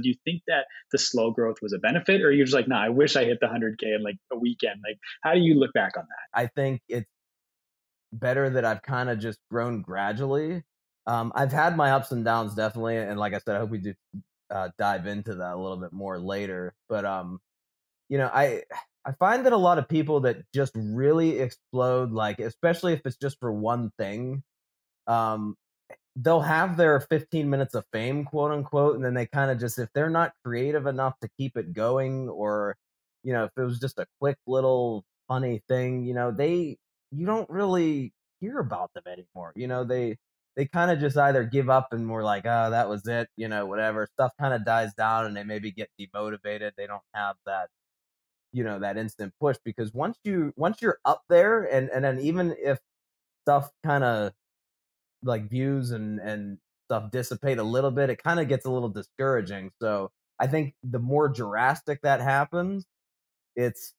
do you think that the slow growth was a benefit or you're just like, nah, I wish I hit the 100K in like a weekend? Like, how do you look back on that? I think it's better that I've kind of just grown gradually. Um, I've had my ups and downs definitely. And like I said, I hope we do uh, dive into that a little bit more later. But, um, you know, I, I find that a lot of people that just really explode, like, especially if it's just for one thing, um, they'll have their 15 minutes of fame, quote unquote, and then they kind of just, if they're not creative enough to keep it going, or, you know, if it was just a quick little funny thing, you know, they, you don't really hear about them anymore. You know, they, they kind of just either give up and we're like, oh, that was it, you know, whatever. Stuff kind of dies down and they maybe get demotivated. They don't have that, you know, that instant push because once you, once you're up there and, and then even if stuff kind of like views and and stuff dissipate a little bit, it kind of gets a little discouraging. So I think the more drastic that happens, it's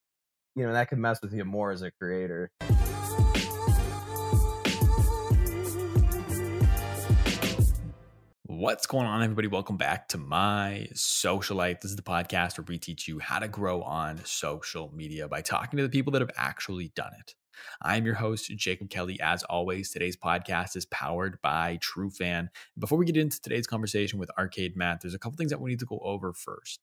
you know that could mess with you more as a creator. What's going on, everybody? Welcome back to my social life. This is the podcast where we teach you how to grow on social media by talking to the people that have actually done it. I'm your host, Jacob Kelly. As always, today's podcast is powered by Trufan. Before we get into today's conversation with Arcade Matt, there's a couple things that we need to go over first.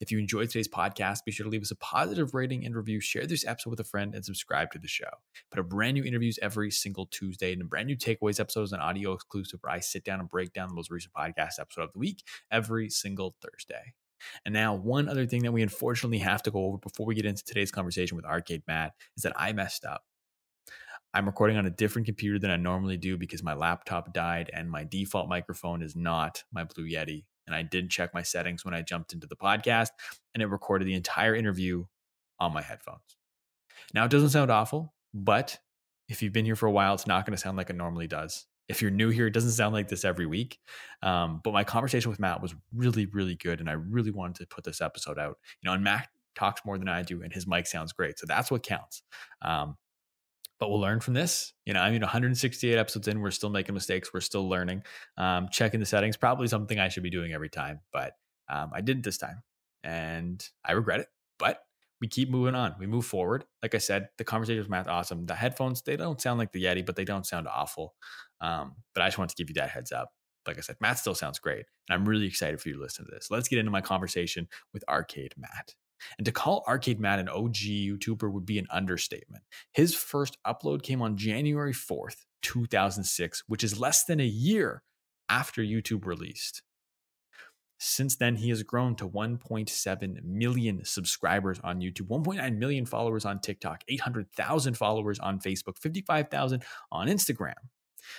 If you enjoyed today's podcast, be sure to leave us a positive rating and review, share this episode with a friend, and subscribe to the show. Put up brand new interviews every single Tuesday and the brand new takeaways episodes and audio exclusive where I sit down and break down the most recent podcast episode of the week every single Thursday. And now, one other thing that we unfortunately have to go over before we get into today's conversation with Arcade Matt is that I messed up. I'm recording on a different computer than I normally do because my laptop died and my default microphone is not my Blue Yeti. And I did check my settings when I jumped into the podcast and it recorded the entire interview on my headphones. Now, it doesn't sound awful, but if you've been here for a while, it's not going to sound like it normally does. If you're new here, it doesn't sound like this every week. Um, but my conversation with Matt was really, really good. And I really wanted to put this episode out. You know, and Matt talks more than I do, and his mic sounds great. So that's what counts. Um, but we'll learn from this. You know, I mean, 168 episodes in, we're still making mistakes. We're still learning. Um, checking the settings, probably something I should be doing every time, but um, I didn't this time and I regret it. But we keep moving on. We move forward. Like I said, the conversation with Matt, awesome. The headphones, they don't sound like the Yeti, but they don't sound awful. Um, but I just want to give you that heads up. Like I said, Matt still sounds great. And I'm really excited for you to listen to this. Let's get into my conversation with Arcade Matt. And to call Arcade Matt an OG YouTuber would be an understatement. His first upload came on January 4th, 2006, which is less than a year after YouTube released. Since then, he has grown to 1.7 million subscribers on YouTube, 1.9 million followers on TikTok, 800,000 followers on Facebook, 55,000 on Instagram.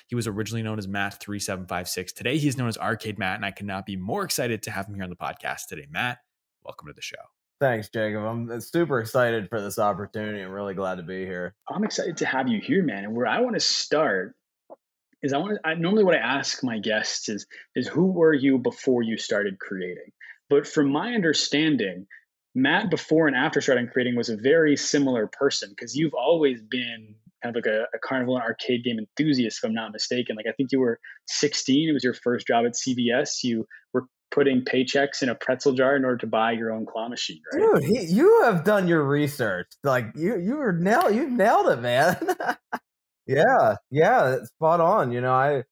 He was originally known as Matt3756. Today, he's known as Arcade Matt, and I cannot be more excited to have him here on the podcast today. Matt, welcome to the show. Thanks, Jacob. I'm uh, super excited for this opportunity. I'm really glad to be here. I'm excited to have you here, man. And where I want to start is I want to I, normally what I ask my guests is is who were you before you started creating? But from my understanding, Matt before and after starting creating was a very similar person because you've always been kind of like a, a, carnival and arcade game enthusiast, if I'm not mistaken. Like I think you were 16; it was your first job at CVS. You were putting paychecks in a pretzel jar in order to buy your own claw machine, right? Dude, he, you have done your research. Like you, you were nail, you nailed it, man. yeah, yeah, It's spot on. You know, I,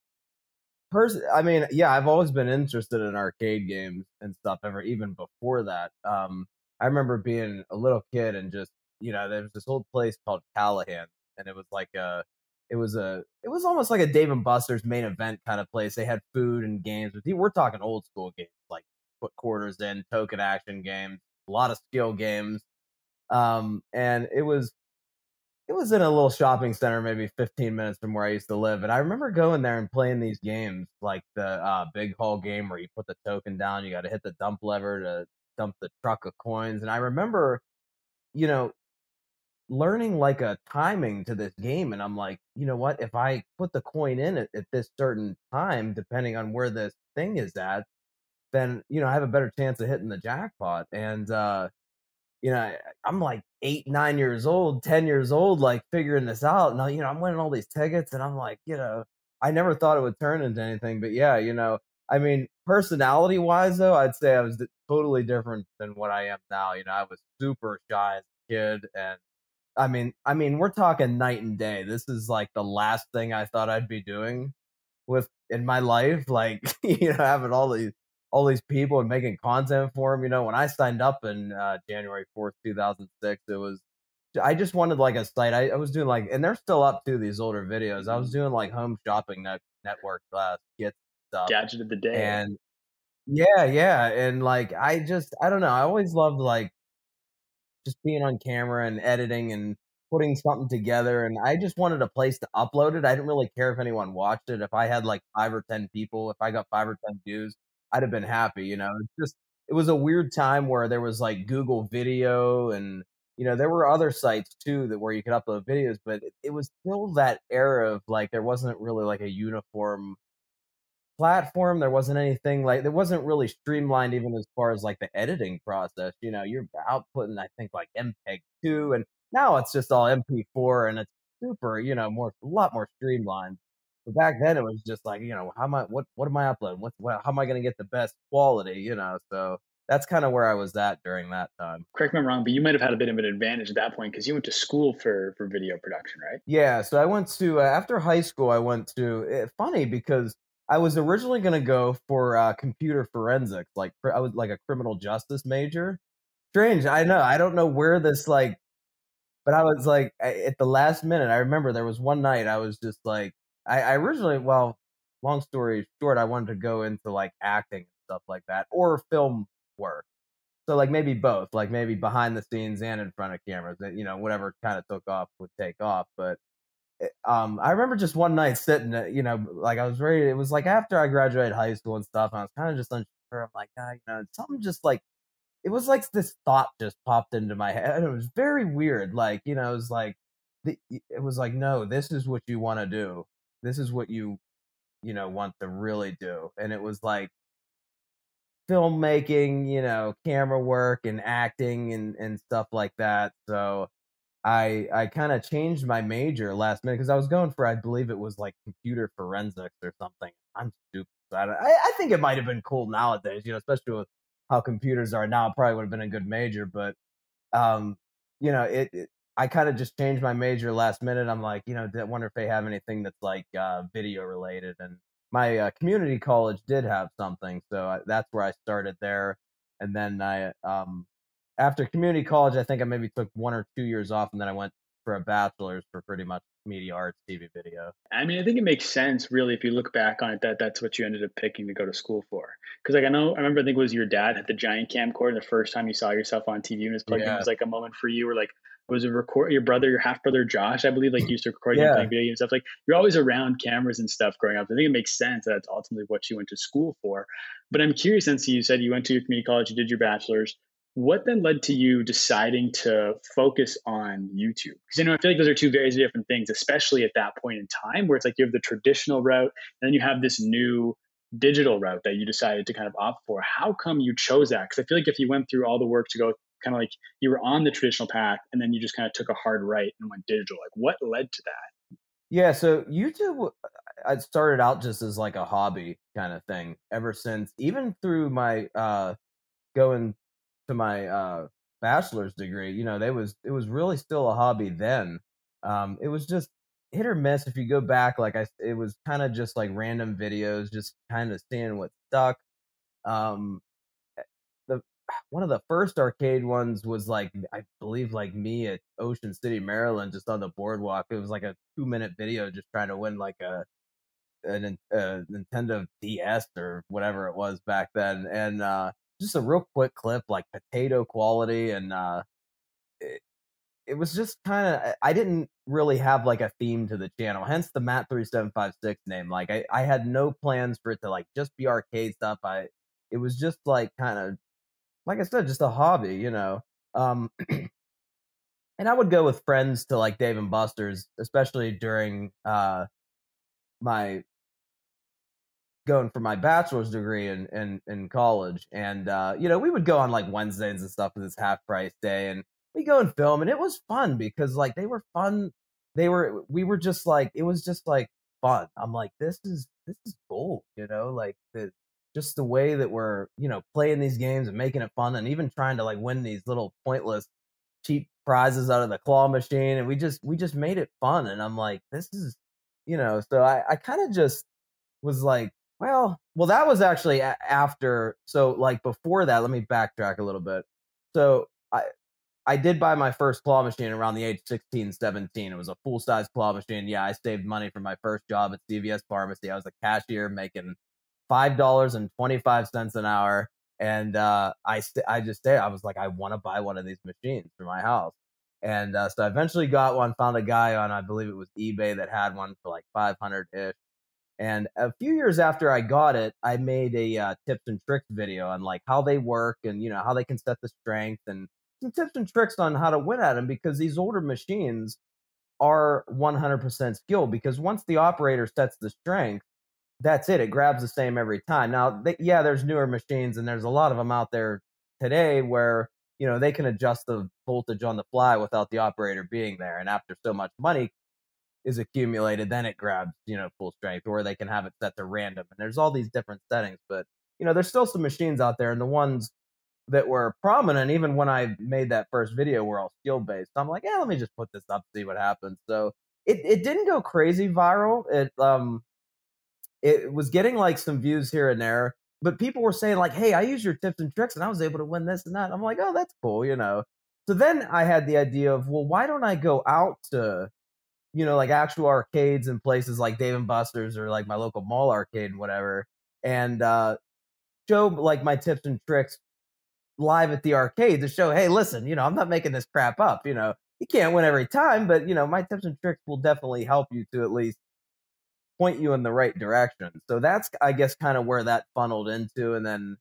pers- I mean, yeah, I've always been interested in arcade games and stuff. Ever, even before that, um, I remember being a little kid and just, you know, there was this old place called Callahan, and it was like a it was a it was almost like a Dave and Buster's main event kind of place. They had food and games. We're talking old school games like put quarters in, token action games, a lot of skill games. Um, and it was it was in a little shopping center, maybe 15 minutes from where I used to live. And I remember going there and playing these games, like the uh, big haul game where you put the token down, you got to hit the dump lever to dump the truck of coins. And I remember, you know, learning like a timing to this game and i'm like you know what if i put the coin in at, at this certain time depending on where this thing is at then you know i have a better chance of hitting the jackpot and uh you know i'm like eight nine years old ten years old like figuring this out and you know i'm winning all these tickets and i'm like you know i never thought it would turn into anything but yeah you know i mean personality wise, though, I'd say I was totally different than what I am now. You know, I was super shy as a kid, and I mean, I mean, we're talking night and day. This is like the last thing I thought I'd be doing with in my life, like you know, having all these all these people and making content for them. You know, when I signed up in uh, January fourth, two thousand six, it was I just wanted like a site. I, I, was doing like, and they're still up to these older videos. I was mm-hmm. doing like home shopping net, network uh, skits stuff. Gadget of the day. And yeah, yeah, and like I just I don't know. I always loved like just being on camera and editing and putting something together and I just wanted a place to upload it. I didn't really care if anyone watched it. If I had like 5 or 10 people, if I got 5 or 10 views, I'd have been happy, you know. It's just it was a weird time where there was like Google Video and you know there were other sites too that where you could upload videos, but it, it was still that era of like there wasn't really like a uniform platform. There wasn't anything like there wasn't really streamlined even as far as like the editing process. You know, you're outputting I think like MPEG two, and now it's just all MP4, and it's super you know more a lot more streamlined. But back then it was just like you know how am I what what am I uploading? What, what how am I going to get the best quality? You know, so that's kind of where I was at during that time. Correct me if I'm wrong, but you might have had a bit of an advantage at that point because you went to school for for video production, right? Yeah, so I went to uh, after high school. I went to it, eh, funny because I was originally going to go for uh, computer forensics, like I was like a criminal justice major. Strange, I know. I don't know where this like, but I was like at the last minute. I remember there was one night I was just like, I, I originally, well, long story short, I wanted to go into like acting and stuff like that or film work. So like maybe both, like maybe behind the scenes and in front of cameras. You know, whatever kind of took off would take off, but um, I remember just one night sitting, you know, like I was ready. It was like after I graduated high school and stuff. And I was kind of just unsure. I'm like, ah, you know, something just like it was like this thought just popped into my head. It was very weird. Like, you know, it was like it was like, no, this is what you want to do. This is what you, you know, want to really do. And it was like filmmaking, you know, camera work and acting and and stuff like that. So I I kind of changed my major last minute because I was going for I believe it was like computer forensics or something. I'm stupid. I, I think it might have been cool nowadays, you know, especially with how computers are now. It probably would have been a good major, but um, you know, it, it I kind of just changed my major last minute. I'm like, you know, I wonder if they have anything that's like uh, video related. And my uh, community college did have something, so I, that's where I started there. And then I um, after community college, I think I maybe took one or two years off, and then I went for a bachelor's for pretty much media arts, TV, video. I mean, I think it makes sense, really, if you look back on it, that that's what you ended up picking to go to school for. Because, like, I know, I remember, I think it was your dad had the giant camcorder the first time you saw yourself on TV and was plugged yeah. in. It was like a moment for you, or like, was it record your brother, your half brother Josh, I believe, like mm, used to record yeah. playing video games stuff. Like, you're always around cameras and stuff growing up. I think it makes sense that that's ultimately what you went to school for. But I'm curious, since you said you went to your community college, you did your bachelor's what then led to you deciding to focus on YouTube? Because you know, I feel like those are two very different things, especially at that point in time where it's like you have the traditional route and then you have this new digital route that you decided to kind of opt for. How come you chose that? Because I feel like if you went through all the work to go kind of like you were on the traditional path and then you just kind of took a hard right and went digital, like what led to that? Yeah, so YouTube I started out just as like a hobby kind of thing ever since even through my uh going to my uh, bachelor's degree, you know, they was it was really still a hobby then. Um, it was just hit or miss. If you go back, like I, it was kind of just like random videos, just kind of seeing what stuck. Um, eh, the one of the first arcade ones was like I believe like me at Ocean City, Maryland, just on the boardwalk. It was like a two minute video, just trying to win like a a, a Nintendo DS or whatever it was back then, and uh, just a real quick clip, like potato quality, and uh, it, it was just kind of. I didn't really have like a theme to the channel, hence the Matt three seven five six name. Like I, I had no plans for it to like just be arcade stuff. I, it was just like kind of, like I said, just a hobby, you know. Um, and I would go with friends to like Dave and Buster's, especially during uh my going for my bachelor's degree in in, in college, and uh, you know we would go on like Wednesdays and stuff with this half price day, and we go and film, and it was fun because like they were fun. They were we were just like it was just like fun. I'm like this is this is cool, you know, like the just the way that we're, you know, playing these games and making it fun and even trying to like win these little pointless cheap prizes out of the claw machine. And we just, we just made it fun. And I'm like, this is, you know, so I, I kind of just was like, well, well, that was actually after. So like before that, let me backtrack a little bit. So I, I did buy my first claw machine around the age 16, 17. It was a full size claw machine. Yeah, I saved money for my first job at CVS Pharmacy. I was a cashier making five dollars and twenty five cents an hour. And uh, I st- I just stayed. I was like, I want to buy one of these machines for my house. And uh, so I eventually got one. Found a guy on I believe it was eBay that had one for like five hundred ish. And a few years after I got it, I made a uh, tips and tricks video on like how they work and you know how they can set the strength and some tips and tricks on how to win at them because these older machines are 100% skill because once the operator sets the strength that's it. It grabs the same every time. Now, they, yeah, there's newer machines and there's a lot of them out there today where you know they can adjust the voltage on the fly without the operator being there. And after so much money is accumulated, then it grabs you know full strength, or they can have it set to random. And there's all these different settings, but you know there's still some machines out there, and the ones that were prominent, even when I made that first video, were all skill based. I'm like, yeah, let me just put this up, see what happens. So it, it didn't go crazy viral. It um it was getting like some views here and there, but people were saying like, "Hey, I use your tips and tricks, and I was able to win this and that." I'm like, "Oh, that's cool," you know. So then I had the idea of, well, why don't I go out to, you know, like actual arcades and places like Dave and Buster's or like my local mall arcade and whatever, and uh, show like my tips and tricks live at the arcade to show, hey, listen, you know, I'm not making this crap up. You know, you can't win every time, but you know, my tips and tricks will definitely help you to at least point you in the right direction. So that's, I guess, kind of where that funneled into. And then,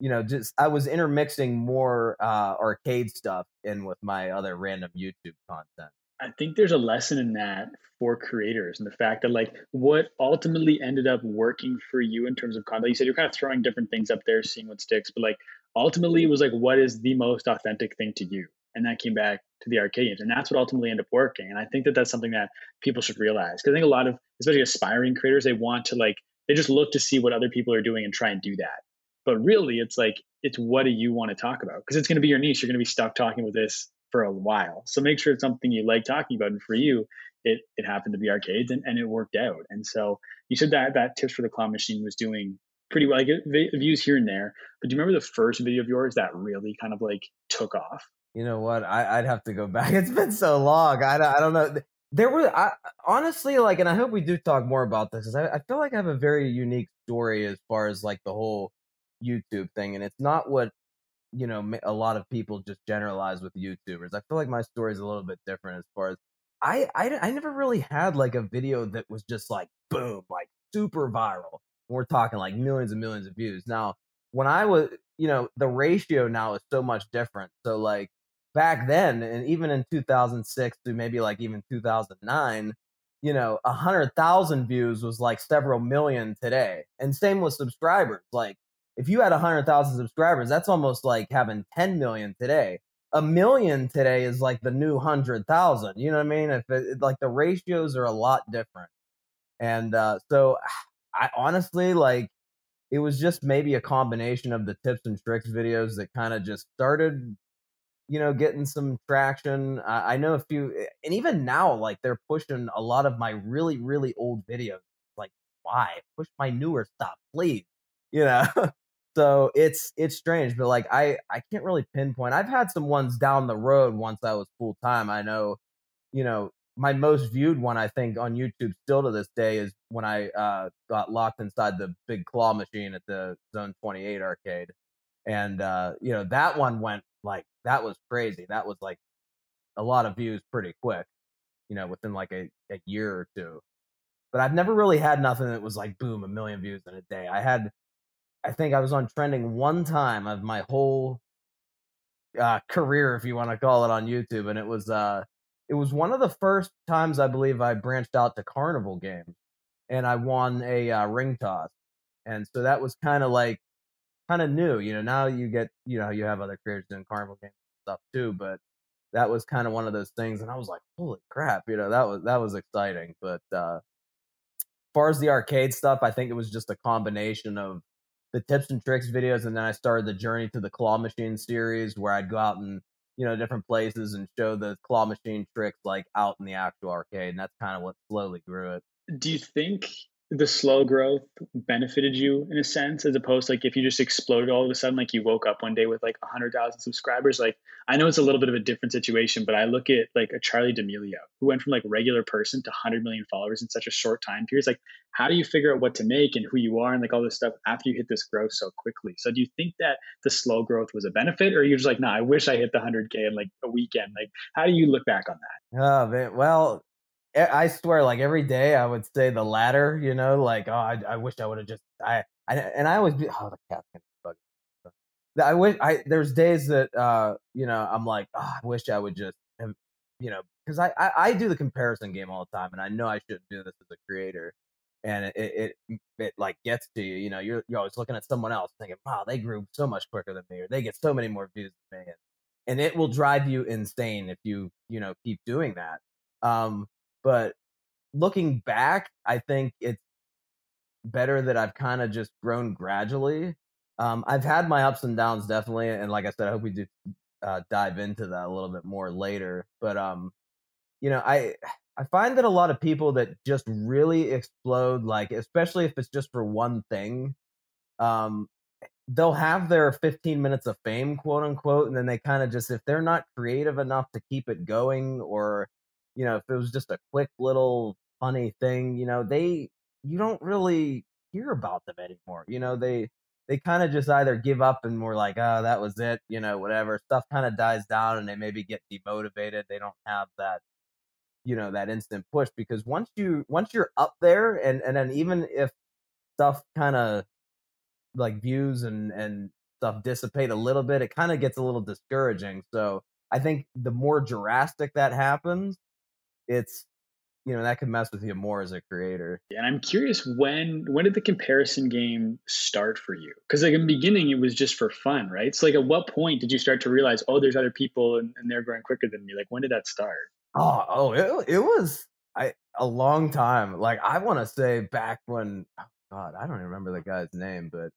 you know, just I was intermixing more uh, arcade stuff in with my other random YouTube content. I think there's a lesson in that for creators and the fact that like what ultimately ended up working for you in terms of content. You said you're kind of throwing different things up there, seeing what sticks, but like ultimately it was like what is the most authentic thing to you and that came back to the arcade games and that's what ultimately ended up working and i think that that's something that people should realize because i think a lot of especially aspiring creators they want to like they just look to see what other people are doing and try and do that but really it's like it's what do you want to talk about because it's going to be your niche you're going to be stuck talking with this for a while so make sure it's something you like talking about and for you it it happened to be arcades and, and it worked out and so you said that that tips for the claw machine was doing pretty well. Get views here and there, but do you remember the first video of yours that really kind of like took off? You know what? I, would have to go back. It's been so long. I, I don't know. There were I, honestly like, and I hope we do talk more about this because I, I feel like I have a very unique story as far as like the whole YouTube thing, and it's not what you know a lot of people just generalize with YouTubers. I feel like my story is a little bit different as far as I, I I never really had like a video that was just like boom, like super viral. We're talking like millions and millions of views. Now, when I was, you know, the ratio now is so much different. So like back then, and even in 2006 to maybe like even 2009, you know, a hundred thousand views was like several million today. And same with subscribers. Like if you had a hundred thousand subscribers, that's almost like having 10 million today. A million today is like the new hundred thousand. You know what I mean? If it, like the ratios are a lot different. And uh, so I honestly like it was just maybe a combination of the tips and tricks videos that kind of just started, you know, getting some traction. I, I know a few, eh, and even now, like they're pushing a lot of my really, really old videos. Like, why push my newer stuff, please? You know. so it's it's strange, but like I I can't really pinpoint. I've had some ones down the road once I was full time. I know, you know, my most viewed one I think on YouTube still to this day is when I uh, got locked inside the big claw machine at the Zone 28 arcade, and uh, you know that one went like that was crazy. That was like a lot of views pretty quick, you know, within like a, a year or two. But I've never really had nothing that was like boom a million views in a day. I had, I think I was on trending one time of my whole uh, career, if you want to call it, on YouTube, and it was uh it was one of the first times I believe I branched out to carnival games, and I won a uh, ring toss, and so that was kind of like kind of new. You know, now you get you know you have other creators doing carnival games stuff too, but that was kind of one of those things, and I was like, holy crap, you know, that was that was exciting. But uh, as far as the arcade stuff, I think it was just a combination of the tips and tricks videos, and then I started the journey to the claw machine series, where I'd go out and you know different places and show the claw machine tricks like out in the actual arcade, and that's kind of what slowly grew it. Do you think the slow growth benefited you in a sense as opposed to like if you just exploded all of a sudden like you woke up one day with like 100000 subscribers like i know it's a little bit of a different situation but i look at like a Charli D'Amelio who went from like regular person to 100 million followers in such a short time period. It's like how do you figure out what to make and who you are and like all this stuff after you hit this growth so quickly? So do you think that the slow growth was a benefit or you're just like no nah, i wish i hit the 100k in like a weekend like how do you look back on that? Oh man well I swear, like every day, I would say the latter. You know, like oh, I, I wish I would have just I, I and I always be oh the cat's. I wish I there's days that uh you know I'm like oh, I wish I would just you know because I, I I do the comparison game all the time and I know I shouldn't do this as a creator and it, it it, it like gets to you you know you're you're always looking at someone else thinking wow they grew so much quicker than me or they get so many more views than me and, and it will drive you insane if you you know keep doing that um but looking back, I think it's better that I've kind of just grown gradually. Um, I've had my ups and downs definitely, and like I said, I hope we do uh, dive into that a little bit more later. But um, you know, I I find that a lot of people that just really explode, like especially if it's just for one thing, um, they'll have their 15 minutes of fame, quote unquote, and then they kind of just if they're not creative enough to keep it going or you know, if it was just a quick little funny thing, you know, they you don't really hear about them anymore. You know, they they kind of just either give up and we're like, oh, that was it, you know, whatever. Stuff kind of dies down and they maybe get demotivated. They don't have that, you know, that instant push because once you once you're up there and and then even if stuff kind of like views and and stuff dissipate a little bit, it kind of gets a little discouraging. So I think the more drastic that happens, it's you know that could mess with you more as a creator. And i'm curious when when did the comparison game start for you? Because like in the beginning it was just for fun right? So like at what point did you start to realize oh there's other people and, and they're growing quicker than me like when did that start? Oh oh it, it was i a long time like i want to say back when oh god i don't even remember the guy's name but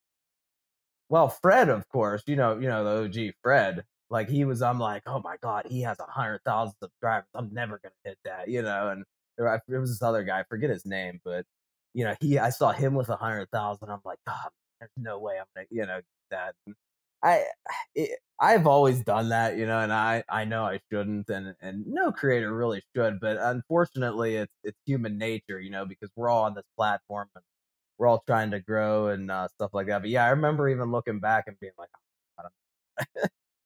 well fred of course you know you know the og fred like he was, I'm like, oh my god, he has a hundred thousand subscribers. I'm never gonna hit that, you know. And there, was this other guy, I forget his name, but you know, he, I saw him with a hundred thousand. I'm like, God, there's no way I'm gonna, you know, that. I, it, I've always done that, you know, and I, I know I shouldn't, and and no creator really should, but unfortunately, it's it's human nature, you know, because we're all on this platform and we're all trying to grow and uh, stuff like that. But yeah, I remember even looking back and being like, oh,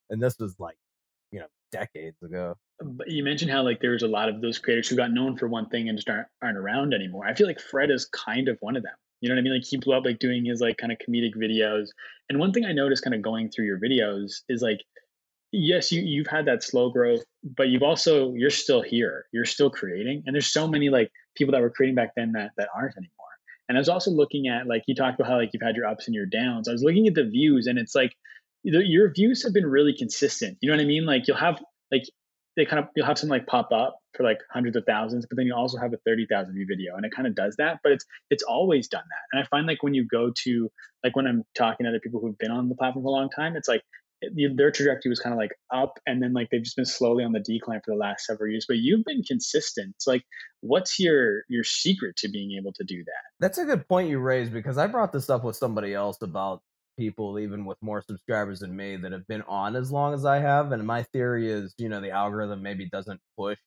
and this was like you know decades ago. But you mentioned how like there's a lot of those creators who got known for one thing and just aren't, aren't around anymore. I feel like fred is kind of one of them. You know what i mean? Like he blew up like doing his like kind of comedic videos. And one thing i noticed kind of going through your videos is like yes you you've had that slow growth but you've also you're still here. You're still creating. And there's so many like people that were creating back then that that aren't anymore. And i was also looking at like you talked about how like you've had your ups and your downs. I was looking at the views and it's like your views have been really consistent. You know what I mean? Like you'll have like they kind of you'll have some like pop up for like hundreds of thousands, but then you also have a thirty thousand view video, and it kind of does that. But it's it's always done that. And I find like when you go to like when I'm talking to other people who've been on the platform for a long time, it's like their trajectory was kind of like up, and then like they've just been slowly on the decline for the last several years. But you've been consistent. It's like what's your your secret to being able to do that? That's a good point you raised because I brought this up with somebody else about people even with more subscribers than me that have been on as long as I have. And my theory is, you know, the algorithm maybe doesn't push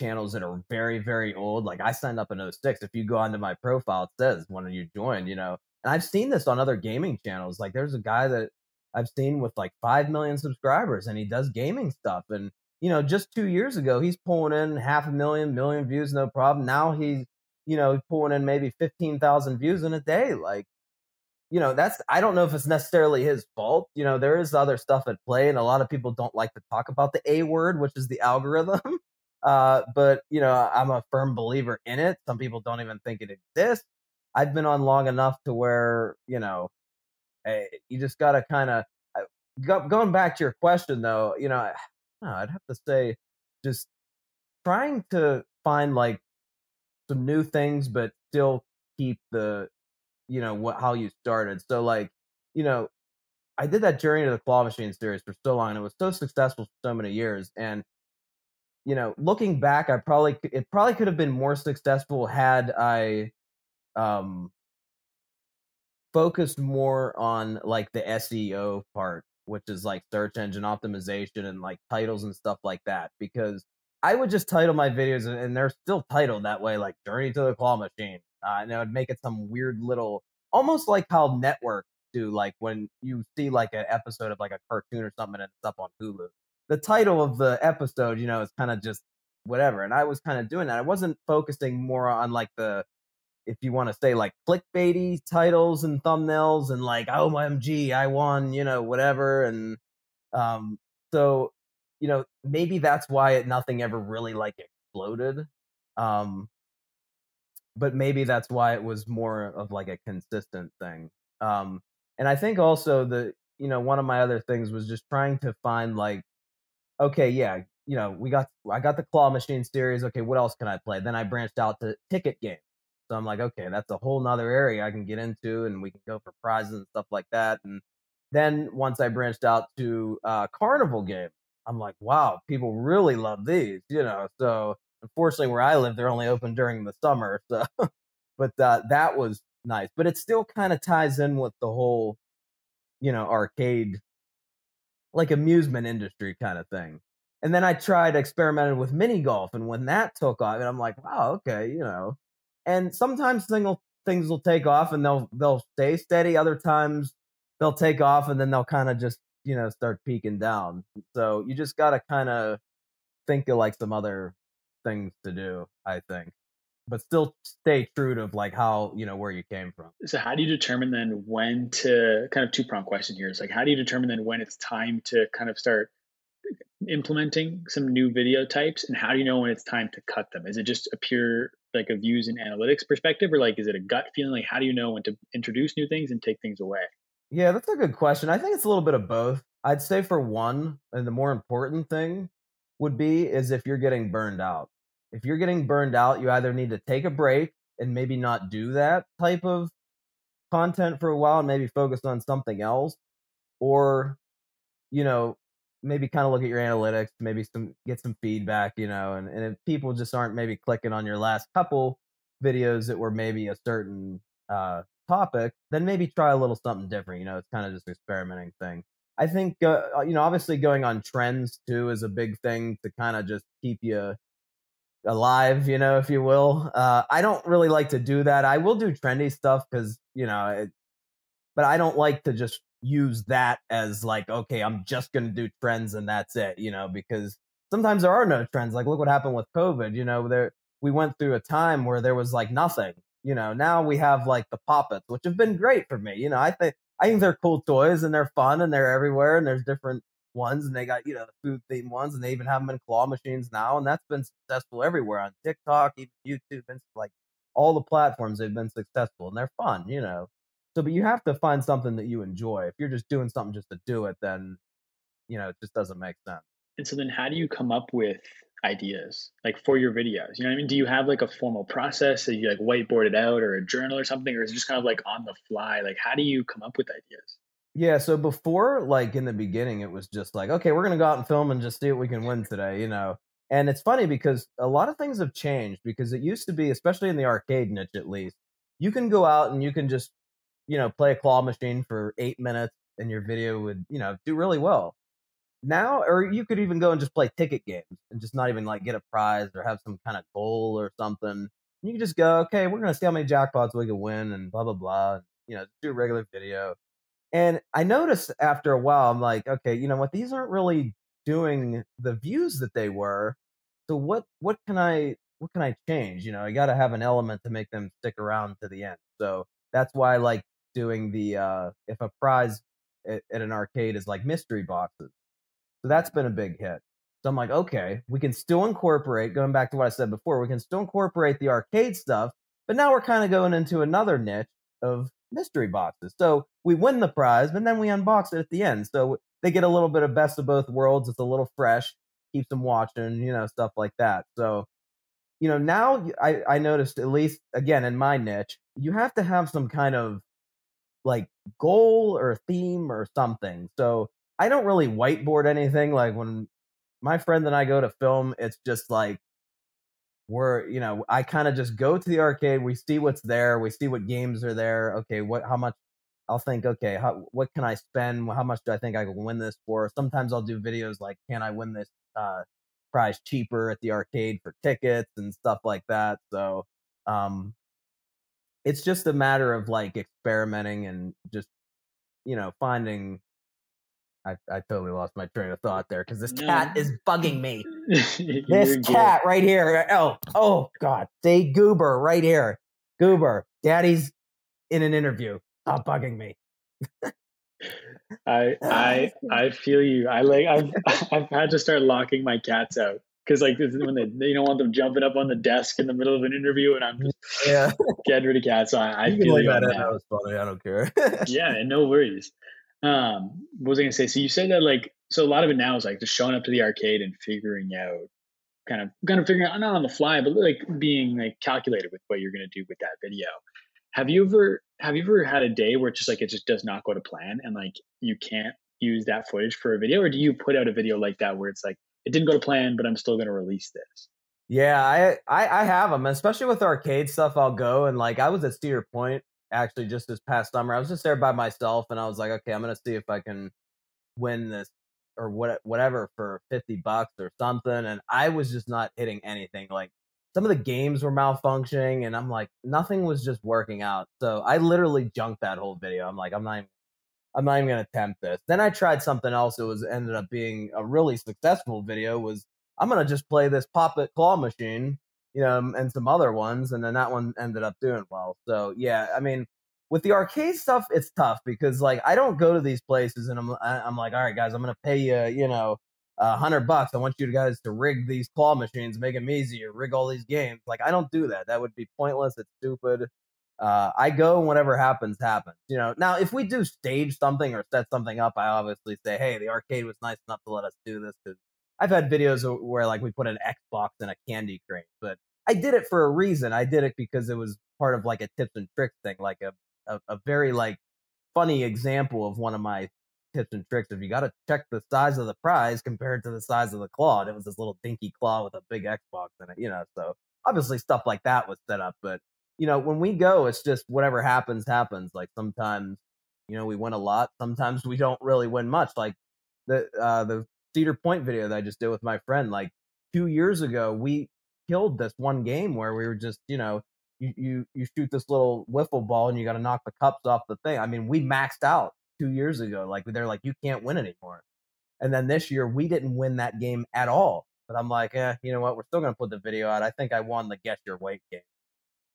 channels that are very, very old. Like I signed up in 06. If you go onto my profile, it says when you joined, you know. And I've seen this on other gaming channels. Like there's a guy that I've seen with like 5 million subscribers and he does gaming stuff. And, you know, just two years ago, he's pulling in half a million, million views, no problem. Now he's, you know, pulling in maybe 15,000 views in a day. Like, you know, that's I don't know if it's necessarily his fault. You know, there is other stuff at play, and a lot of people don't like to talk about the A word, which is the algorithm. Uh, but you know, I'm a firm believer in it. Some people don't even think it exists. I've been on long enough to where you know, hey, you just got to kind of go, going back to your question though. You know, I'd have to say, just trying to find like some new things, but still keep the you know what how you started. So like, you know, I did that Journey to the Claw Machine series for so long, and it was so successful for so many years. And you know, looking back, I probably it probably could have been more successful had I um focused more on like the SEO part, which is like search engine optimization and like titles and stuff like that. Because I would just title my videos, and they're still titled that way, like Journey to the Claw Machine, uh, and I would make it some weird little, almost like how network do, like when you see like an episode of like a cartoon or something and it's up on Hulu. The title of the episode, you know, is kind of just whatever. And I was kind of doing that. I wasn't focusing more on like the if you want to say like clickbaity titles and thumbnails and like oh OMG, I won, you know, whatever. And um, so, you know, maybe that's why it nothing ever really like exploded. Um, but maybe that's why it was more of like a consistent thing. Um, and I think also the you know one of my other things was just trying to find like, okay, yeah, you know, we got I got the claw machine series. Okay, what else can I play? Then I branched out to ticket games. So I'm like, okay, that's a whole nother area I can get into, and we can go for prizes and stuff like that. And then once I branched out to uh, carnival game, I'm like, wow, people really love these, you know. So unfortunately, where I live, they're only open during the summer. So, but uh, that was nice. But it still kind of ties in with the whole, you know, arcade, like amusement industry kind of thing. And then I tried experimenting with mini golf, and when that took off, and I'm like, wow, okay, you know, and sometimes things will, things will take off and they'll they'll stay steady. Other times they'll take off and then they'll kind of just you know start peaking down. So you just got to kind of think of like some other things to do. I think, but still stay true to like how you know where you came from. So how do you determine then when to kind of two prong question here is like how do you determine then when it's time to kind of start implementing some new video types and how do you know when it's time to cut them is it just a pure like a views and analytics perspective or like is it a gut feeling like how do you know when to introduce new things and take things away yeah that's a good question i think it's a little bit of both i'd say for one and the more important thing would be is if you're getting burned out if you're getting burned out you either need to take a break and maybe not do that type of content for a while and maybe focus on something else or you know maybe kind of look at your analytics, maybe some get some feedback, you know, and, and if people just aren't maybe clicking on your last couple videos that were maybe a certain uh, topic, then maybe try a little something different. You know, it's kind of just experimenting thing. I think uh, uh, you know, obviously going on trends too is a big thing to kind of just keep you alive, you know, if you will. Uh, I don't really like to do that. I will do trendy stuff because you know, it, but I don't like to just use that as like, okay, I'm just going to do trends and that's it, you know, because sometimes there are no trends. Like, look what happened with COVID, you know, there, we went through a time where there was like nothing, you know, now we have like the pop its, which have been great for me. You know, I think, I think they're cool toys and they're fun and they're everywhere and there's different ones and they got, you know, food themed ones and they even have them in claw machines now. And that's been successful everywhere on TikTok, even YouTube, and like all the platforms, they've been successful and they're fun, you know. So, but you have to find something that you enjoy. If you're just doing something just to do it, then you know it just doesn't make sense. And so then, how do you come up with ideas like for your videos? You know what I mean? Do you have like a formal process that you like whiteboard it out, or a journal or something, or is it just kind of like on the fly? Like, how do you come up with ideas? Yeah, so before, like in the beginning, it was just like, okay, we're gonna go out and film and just see what we can win today, you know. And it's funny because a lot of things have changed because it used to be, especially in the arcade niche at least, you can go out and you can just you know, play a claw machine for eight minutes and your video would, you know, do really well. Now, or you could even go and just play ticket games and just not even like get a prize or have some kind of goal or something. You can just go, okay, we're gonna see how many jackpots we can win and blah blah blah. You know, do a regular video. And I noticed after a while, I'm like, okay, you know what? These aren't really doing the views that they were. So what what can I what can I change? You know, I got to have an element to make them stick around to the end. So that's why I like doing the uh, if a prize at, at an arcade is like mystery boxes. So that's been a big hit. So I'm like, okay, we can still incorporate, going back to what I said before, we can still incorporate the arcade stuff, but now we're kind of going into another niche of mystery boxes. So we win the prize, but then we unbox it at the end. So they get a little bit of best of both worlds. It's a little fresh, keeps them watching, you know, stuff like that. So, you know, now I, I noticed at least again in my niche, you have to have some kind of like goal or theme or something. So I don't really whiteboard anything. Like when my friend and I go to film, it's just like we're, you know, I kind of just go to the arcade, we see what's there, we see what games are there. Okay, what how much I'll think, okay, how, what can I spend? How much do I think I can win this for? Sometimes I'll do videos like, can I win this uh, price cheaper at the arcade for tickets and stuff like that. So um, it's just a matter of like experimenting and just you know finding. I, I totally lost my train of thought there because this no. cat is bugging me. this cat right here. Oh, oh God. Say Goober right here. Goober, daddy's in an interview. Stop bugging me. I I I feel you. I like I've I've had to start locking my cats out because like this is when they, they don't want them jumping up on the desk in the middle of an interview, and I'm just yeah getting rid of cats. So I, I you feel like that. That was funny. I don't care. yeah, and no worries. Um, what was I gonna say? So you said that like so a lot of it now is like just showing up to the arcade and figuring out kind of kind of figuring out not on the fly, but like being like calculated with what you're gonna do with that video. Have you ever have you ever had a day where it's just like it just does not go to plan and like you can't use that footage for a video, or do you put out a video like that where it's like it didn't go to plan, but I'm still to release this? Yeah, I, I I have them, especially with arcade stuff. I'll go and like I was at Cedar Point actually just this past summer. I was just there by myself, and I was like, okay, I'm gonna see if I can win this or what whatever for 50 bucks or something and i was just not hitting anything like some of the games were malfunctioning and I'm like, nothing was just working out. So I literally junked that whole video. I'm like, I'm not even, I'm not even gonna attempt this. Then I tried something else It was ended up being a really successful video was I'm gonna just play this pop it claw machine, you know, and some other ones, and then that one ended up doing well. So yeah, I mean, with the arcade stuff, it's tough because like I don't go to these places and I'm I'm like, all right, guys, I'm gonna pay you, you know, a hundred bucks. I want you guys to rig these claw machines, make them easier, rig all these games. Like I don't do that. That would be pointless. It's stupid. Uh, I go and whatever happens, happens. You know. Now, if we do stage something or set something up, I obviously say, "Hey, the arcade was nice enough to let us do this." Because I've had videos where like we put an Xbox in a candy crane, but I did it for a reason. I did it because it was part of like a tips and tricks thing, like a a, a very like funny example of one of my tips and tricks. If you got to check the size of the prize compared to the size of the claw, and it was this little dinky claw with a big Xbox in it, you know. So obviously stuff like that was set up, but you know when we go, it's just whatever happens happens. Like sometimes you know we win a lot, sometimes we don't really win much. Like the uh, the Cedar Point video that I just did with my friend, like two years ago, we killed this one game where we were just you know you, you you shoot this little wiffle ball and you got to knock the cups off the thing. I mean, we maxed out two years ago. Like they're like, you can't win anymore. And then this year we didn't win that game at all. But I'm like, eh, you know what? We're still gonna put the video out. I think I won the guess your weight game.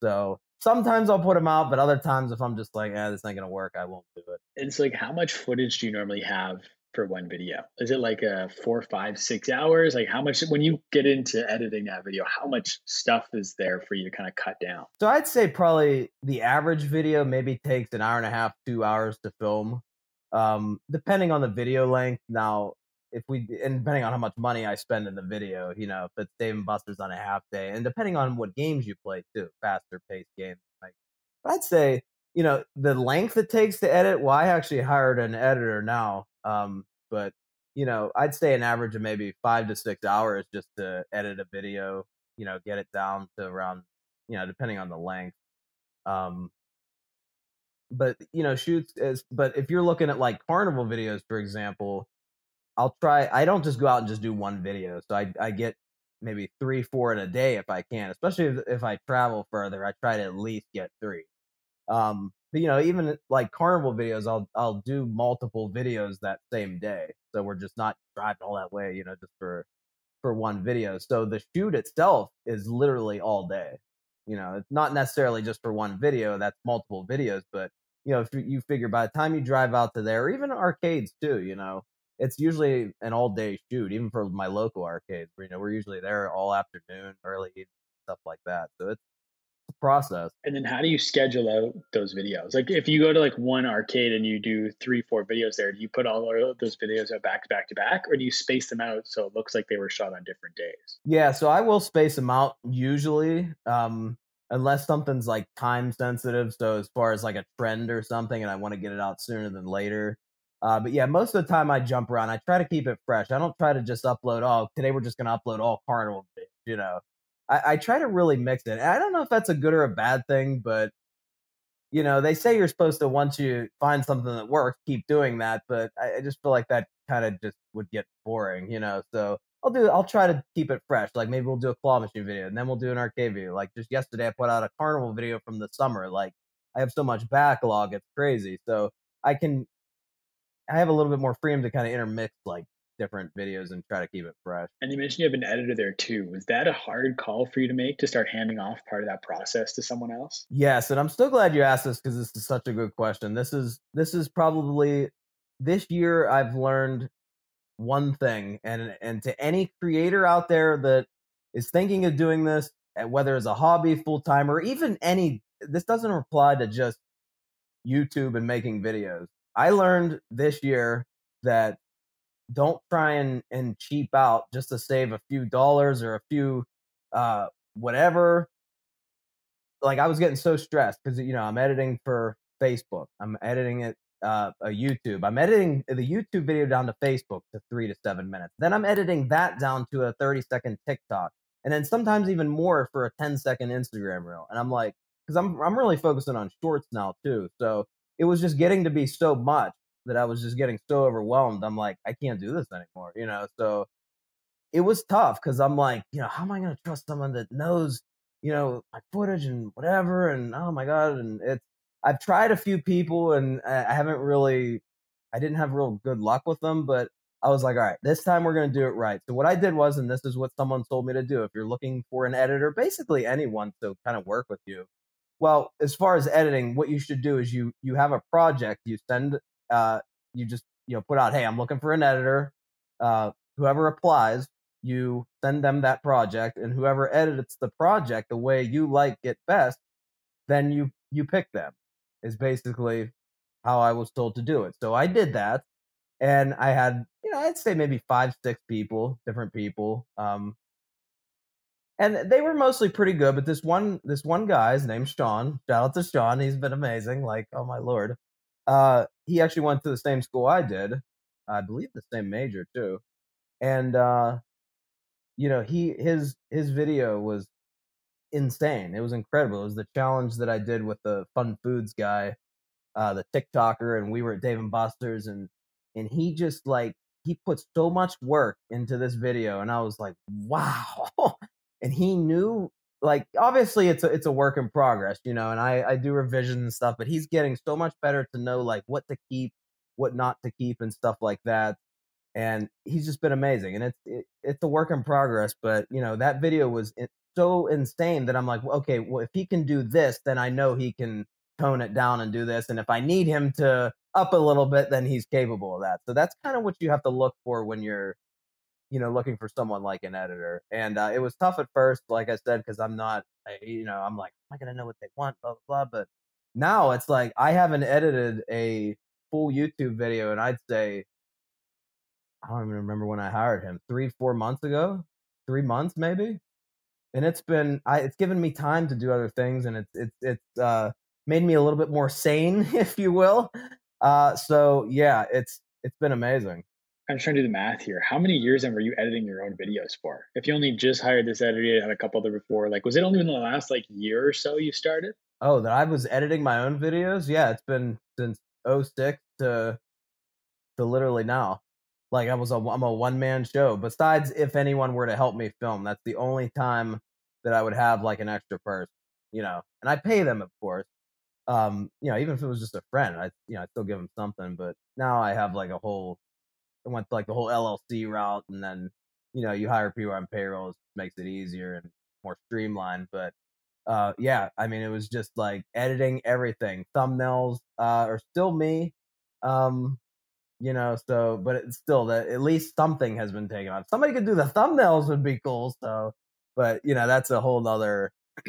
So sometimes I'll put them out, but other times if I'm just like, eh, this ain't gonna work, I won't do it. It's like how much footage do you normally have for one video? Is it like a four, five, six hours? Like how much when you get into editing that video, how much stuff is there for you to kind of cut down? So I'd say probably the average video maybe takes an hour and a half, two hours to film um, depending on the video length. Now, if we and depending on how much money I spend in the video, you know, if it's Dave and Buster's on a half day, and depending on what games you play too, faster paced games. Like, but I'd say, you know, the length it takes to edit. Well, I actually hired an editor now, um, but you know, I'd say an average of maybe five to six hours just to edit a video. You know, get it down to around, you know, depending on the length. Um, but you know shoots as but if you're looking at like carnival videos for example i'll try i don't just go out and just do one video so i i get maybe three four in a day if i can especially if, if i travel further i try to at least get three um but you know even like carnival videos i'll i'll do multiple videos that same day so we're just not driving all that way you know just for for one video so the shoot itself is literally all day you know it's not necessarily just for one video that's multiple videos but you know, if you figure by the time you drive out to there, or even arcades too, you know, it's usually an all day shoot, even for my local arcades. You know, we're usually there all afternoon, early stuff like that. So it's process. And then how do you schedule out those videos? Like if you go to like one arcade and you do three, four videos there, do you put all those videos out back to back to back or do you space them out so it looks like they were shot on different days? Yeah, so I will space them out usually. Um unless something's like time sensitive. So as far as like a trend or something and I want to get it out sooner than later. Uh, but yeah, most of the time I jump around. I try to keep it fresh. I don't try to just upload, oh, today we're just going to upload all carnival videos, you know. I, I try to really mix it. And I don't know if that's a good or a bad thing, but you know, they say you're supposed to once you find something that works, keep doing that. But I, I just feel like that kind of just would get boring, you know. So I'll do. I'll try to keep it fresh. Like maybe we'll do a claw machine video, and then we'll do an arcade video. Like just yesterday, I put out a carnival video from the summer. Like I have so much backlog, it's crazy. So I can, I have a little bit more freedom to kind of intermix like different videos and try to keep it fresh. And you mentioned you have an editor there too. Was that a hard call for you to make to start handing off part of that process to someone else? Yes, and I'm still glad you asked this because this is such a good question. This is this is probably this year I've learned one thing and and to any creator out there that is thinking of doing this eh, whether it's a hobby full time or even any this doesn't apply to just YouTube and making videos. I learned this year that don't try and, and cheap out just to save a few dollars or a few uh whatever. Like i was getting so stressed because you know i'm editing for facebook i'm editing it uh a youtube i'm editing the youtube video down to facebook to three to seven minutes then i'm editing that down to a 30 second tiktok and then sometimes even more for a 10 second instagram reel and i'm like because i'm i'm really focusing on shorts now too so it was just getting to be so much that I was just getting so overwhelmed. I'm like, I can't do this anymore, you know? So it was tough because I'm like, you know, how am I going to trust someone that knows, you know, my footage and whatever? And oh my God. And it's, I've tried a few people and I haven't really, I didn't have real good luck with them, but I was like, all right, this time we're going to do it right. So what I did was, and this is what someone told me to do. If you're looking for an editor, basically anyone to kind of work with you, well, as far as editing, what you should do is you you have a project, you send uh, you just you know put out, hey, I'm looking for an editor. Uh, whoever applies, you send them that project, and whoever edits the project the way you like it best, then you you pick them. Is basically how I was told to do it. So I did that, and I had you know I'd say maybe five six people, different people. Um, and they were mostly pretty good. But this one, this one guy's named Sean. Shout out to Sean. He's been amazing. Like, oh my lord. Uh, he actually went to the same school I did. I believe the same major too. And uh, you know, he his his video was insane. It was incredible. It was the challenge that I did with the Fun Foods guy, uh, the TikToker, and we were at Dave and Buster's, and and he just like he put so much work into this video, and I was like, wow. and he knew like obviously it's a it's a work in progress, you know, and I I do revisions and stuff, but he's getting so much better to know like what to keep, what not to keep, and stuff like that. And he's just been amazing, and it's it, it's a work in progress. But you know that video was so insane that I'm like, okay, well if he can do this, then I know he can tone it down and do this. And if I need him to up a little bit, then he's capable of that. So that's kind of what you have to look for when you're you know, looking for someone like an editor. And uh, it was tough at first, like I said, because I'm not, you know, I'm like, am I to know what they want, blah, blah, blah. But now it's like I haven't edited a full YouTube video, and I'd say, I don't even remember when I hired him, three, four months ago, three months maybe. And it's been, I, it's given me time to do other things, and it's, it's, it's uh, made me a little bit more sane, if you will. Uh, so yeah, it's, it's been amazing. I'm trying to do the math here. How many years then were you editing your own videos for? If you only just hired this editor, had a couple other before, like was it only in the last like year or so you started? Oh, that I was editing my own videos? Yeah, it's been since 06 to to literally now. Like I was a I'm a one man show. Besides, if anyone were to help me film, that's the only time that I would have like an extra person, you know. And I pay them, of course. Um, you know, even if it was just a friend, I you know I still give them something. But now I have like a whole went like the whole LLC route, and then you know you hire people on payrolls makes it easier and more streamlined. But uh, yeah, I mean it was just like editing everything. Thumbnails uh, are still me, um, you know. So, but it's still that at least something has been taken off. Somebody could do the thumbnails would be cool. So, but you know that's a whole other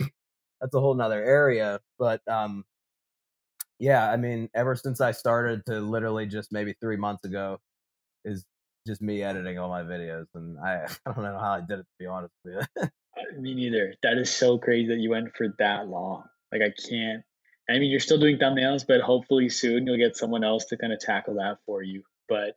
that's a whole nother area. But um, yeah, I mean, ever since I started to literally just maybe three months ago, is just me editing all my videos, and I I don't know how I did it to be honest with you. Me neither. That is so crazy that you went for that long. Like I can't. I mean, you're still doing thumbnails, but hopefully soon you'll get someone else to kind of tackle that for you. But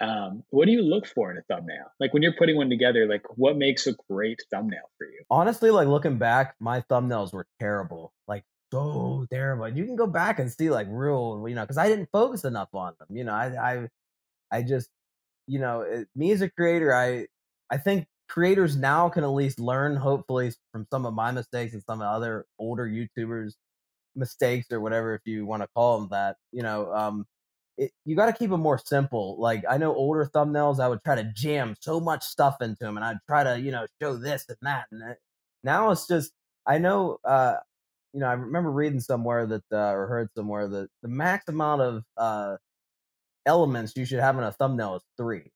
um, what do you look for in a thumbnail? Like when you're putting one together, like what makes a great thumbnail for you? Honestly, like looking back, my thumbnails were terrible. Like so terrible. You can go back and see like real, you know, because I didn't focus enough on them. You know, I I I just, you know, it, me as a creator, I I think creators now can at least learn, hopefully, from some of my mistakes and some of other older YouTubers' mistakes or whatever, if you want to call them that. You know, um, it, you got to keep them more simple. Like I know older thumbnails, I would try to jam so much stuff into them, and I'd try to you know show this and that. And that. now it's just I know, uh, you know, I remember reading somewhere that uh, or heard somewhere that the max amount of uh, elements you should have in a thumbnail is three.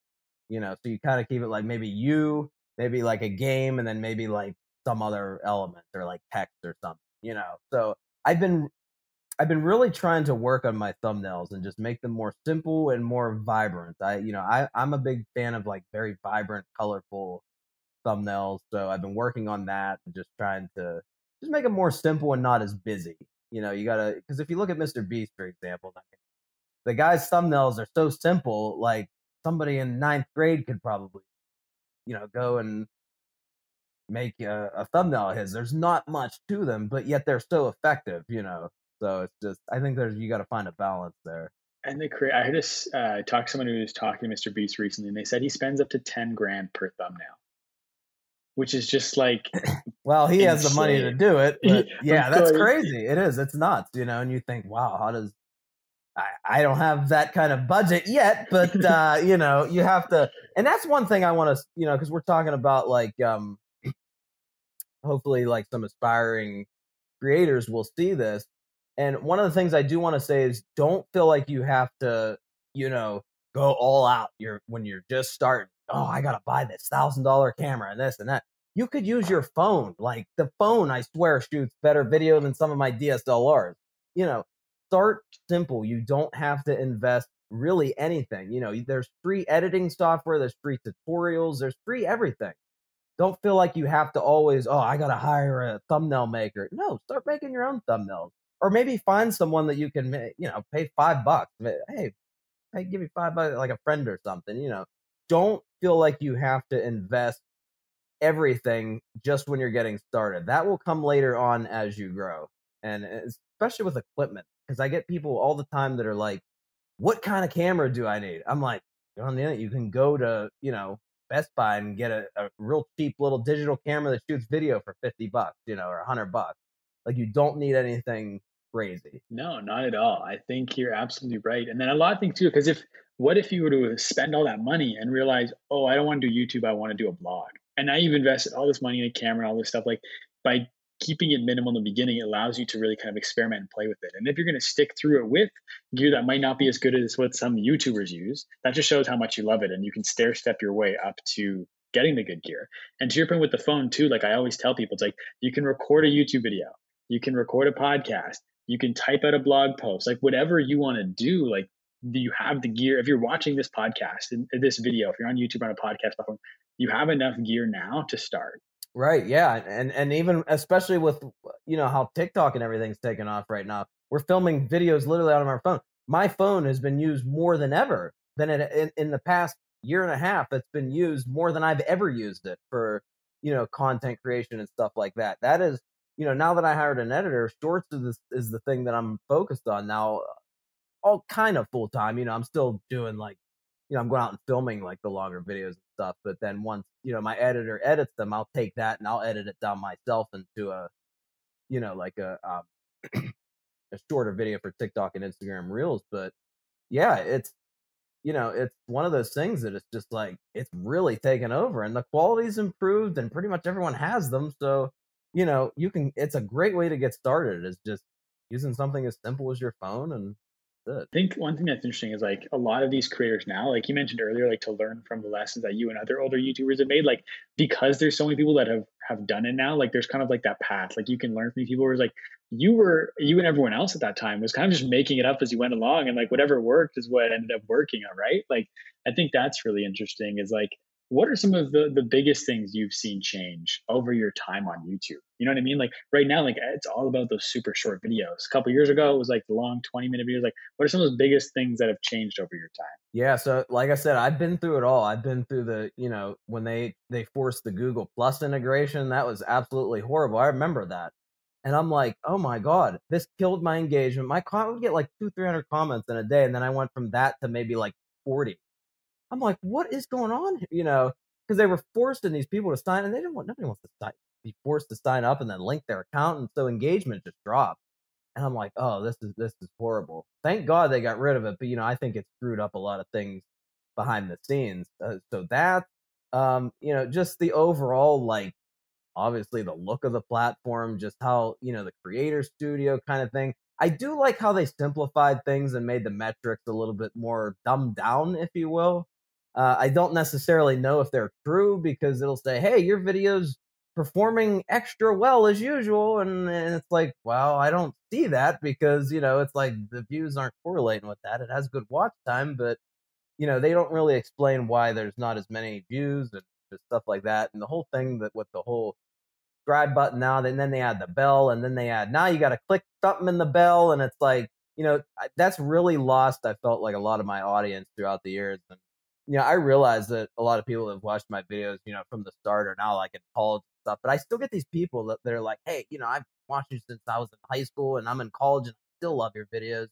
You know, so you kind of keep it like maybe you, maybe like a game, and then maybe like some other element or like text or something. You know, so I've been I've been really trying to work on my thumbnails and just make them more simple and more vibrant. I, you know, I, I'm a big fan of like very vibrant, colorful thumbnails. So I've been working on that and just trying to just make them more simple and not as busy. You know, you gotta, because if you look at Mr. Beast, for example, the guy's thumbnails are so simple, like somebody in ninth grade could probably, you know, go and make a, a thumbnail of his. There's not much to them, but yet they're so effective, you know. So it's just, I think there's, you got to find a balance there. And the create, I heard this, uh, talk to someone who was talking to Mr. Beast recently, and they said he spends up to 10 grand per thumbnail, which is just like, well, he insane. has the money to do it. But yeah, that's crazy. It is. It's nuts, you know, and you think, wow, how does, I, I don't have that kind of budget yet, but, uh, you know, you have to, and that's one thing I want to, you know, cause we're talking about like, um, hopefully like some aspiring creators will see this and one of the things I do want to say is don't feel like you have to, you know, go all out. You're when you're just starting. Oh, I gotta buy this thousand dollar camera and this and that. You could use your phone. Like the phone, I swear, shoots better video than some of my DSLRs. You know, start simple. You don't have to invest really anything. You know, there's free editing software, there's free tutorials, there's free everything. Don't feel like you have to always, oh, I gotta hire a thumbnail maker. No, start making your own thumbnails or maybe find someone that you can, you know, pay five bucks. Hey, hey, give me five bucks, like a friend or something. You know, don't feel like you have to invest everything just when you're getting started. That will come later on as you grow, and eh, especially with equipment. Because I get people all the time that are like, "What kind of camera do I need?" I'm like, on the internet, you can go to, you know, Best Buy and get a, a real cheap little digital camera that shoots video for 50 bucks, you know, or 100 bucks. Like you don't need anything crazy. No, not at all. I think you're absolutely right. And then a lot of things too, because if what if you were to spend all that money and realize, oh, I don't want to do YouTube, I want to do a blog. And now you've invested all this money in a camera and all this stuff. Like by keeping it minimal in the beginning, allows you to really kind of experiment and play with it. And if you're going to stick through it with gear that might not be as good as what some YouTubers use, that just shows how much you love it. And you can stair step your way up to getting the good gear. And to your point with the phone too, like I always tell people, it's like you can record a YouTube video, you can record a podcast, you can type out a blog post like whatever you want to do like do you have the gear if you're watching this podcast and this video if you're on youtube on a podcast platform you have enough gear now to start right yeah and and even especially with you know how tiktok and everything's taken off right now we're filming videos literally out of our phone my phone has been used more than ever than it, in, in the past year and a half it's been used more than i've ever used it for you know content creation and stuff like that that is you know, now that I hired an editor, shorts is, is the thing that I'm focused on now, all kind of full time. You know, I'm still doing like, you know, I'm going out and filming like the longer videos stuff. But then once, you know, my editor edits them, I'll take that and I'll edit it down myself into a, you know, like a, um, a shorter video for TikTok and Instagram Reels. But yeah, it's, you know, it's one of those things that it's just like, it's really taken over and the quality's improved and pretty much everyone has them. So, you know, you can. It's a great way to get started. Is just using something as simple as your phone, and it. I think one thing that's interesting is like a lot of these creators now, like you mentioned earlier, like to learn from the lessons that you and other older YouTubers have made, like because there's so many people that have have done it now, like there's kind of like that path. Like you can learn from people where it's like you were you and everyone else at that time was kind of just making it up as you went along and like whatever worked is what ended up working, all right? Like I think that's really interesting is like what are some of the the biggest things you've seen change over your time on YouTube? You know what I mean? Like right now, like it's all about those super short videos. A couple years ago, it was like the long twenty minute videos. Like, what are some of those biggest things that have changed over your time? Yeah, so like I said, I've been through it all. I've been through the, you know, when they they forced the Google Plus integration, that was absolutely horrible. I remember that. And I'm like, oh my God, this killed my engagement. My comment would get like two, 300 comments in a day. And then I went from that to maybe like 40. I'm like, what is going on? You know, because they were forcing these people to sign, and they didn't want nobody wants to sign, be forced to sign up and then link their account, and so engagement just dropped. And I'm like, oh, this is this is horrible. Thank God they got rid of it, but you know, I think it screwed up a lot of things behind the scenes. Uh, so that, um, you know, just the overall like, obviously the look of the platform, just how you know the creator studio kind of thing. I do like how they simplified things and made the metrics a little bit more dumbed down, if you will. Uh, I don't necessarily know if they're true because it'll say, "Hey, your video's performing extra well as usual," and, and it's like, well, I don't see that because you know it's like the views aren't correlating with that. It has good watch time, but you know they don't really explain why there's not as many views and stuff like that. And the whole thing that with the whole subscribe button now, and then they add the bell, and then they add now you got to click something in the bell, and it's like you know that's really lost. I felt like a lot of my audience throughout the years, and you know, I realize that a lot of people have watched my videos, you know, from the start or now like in college and stuff, but I still get these people that they're like, hey, you know, I've watched you since I was in high school and I'm in college and I still love your videos.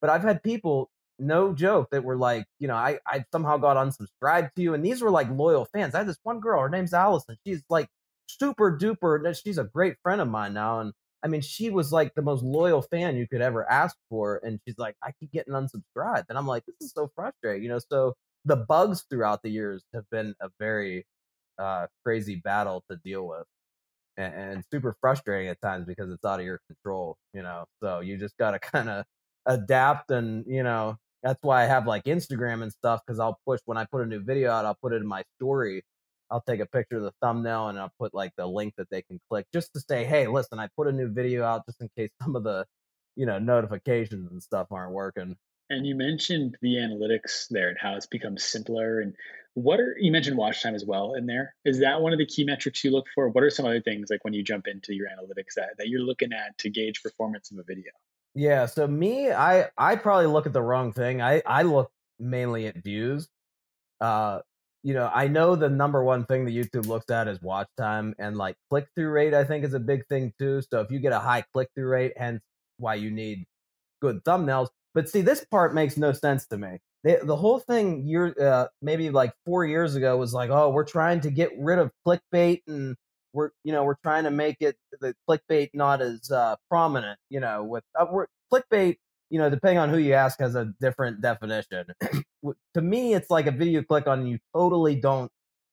But I've had people, no joke, that were like, you know, I, I somehow got unsubscribed to you. And these were like loyal fans. I had this one girl, her name's Allison. She's like super duper, she's a great friend of mine now. And I mean, she was like the most loyal fan you could ever ask for. And she's like, I keep getting unsubscribed. And I'm like, this is so frustrating, you know? So the bugs throughout the years have been a very uh, crazy battle to deal with and, and, super frustrating at times because it's out of your control, you know. So you just got to kind of adapt and, you know, that's why I have like Instagram and stuff because I'll push when I put a new video out, I'll put it in my story. I'll take a picture of the thumbnail and I'll put like the link that they can click just to say, hey, listen, I put a new video out just in case some of the, you know, notifications and stuff aren't working. And you mentioned the analytics there and how it's become simpler. And what are you mentioned watch time as well in there? Is that one of the key metrics you look for? What are some other things like when you jump into your analytics that, that you're looking at to gauge performance of a video? Yeah, so me, I I probably look at the wrong thing. I I look mainly at views. Uh, you know, I know the number one thing that YouTube looks at is watch time and like click through rate. I think is a big thing too. So if you get a high click through rate, hence why you need good thumbnails. But see, this part makes no sense to me. The, the whole thing, year uh, maybe like four years ago, was like, oh, we're trying to get rid of clickbait, and we're you know we're trying to make it the clickbait not as uh, prominent. You know, with uh, we're, clickbait, you know, depending on who you ask, has a different definition. to me, it's like a video click on, you totally don't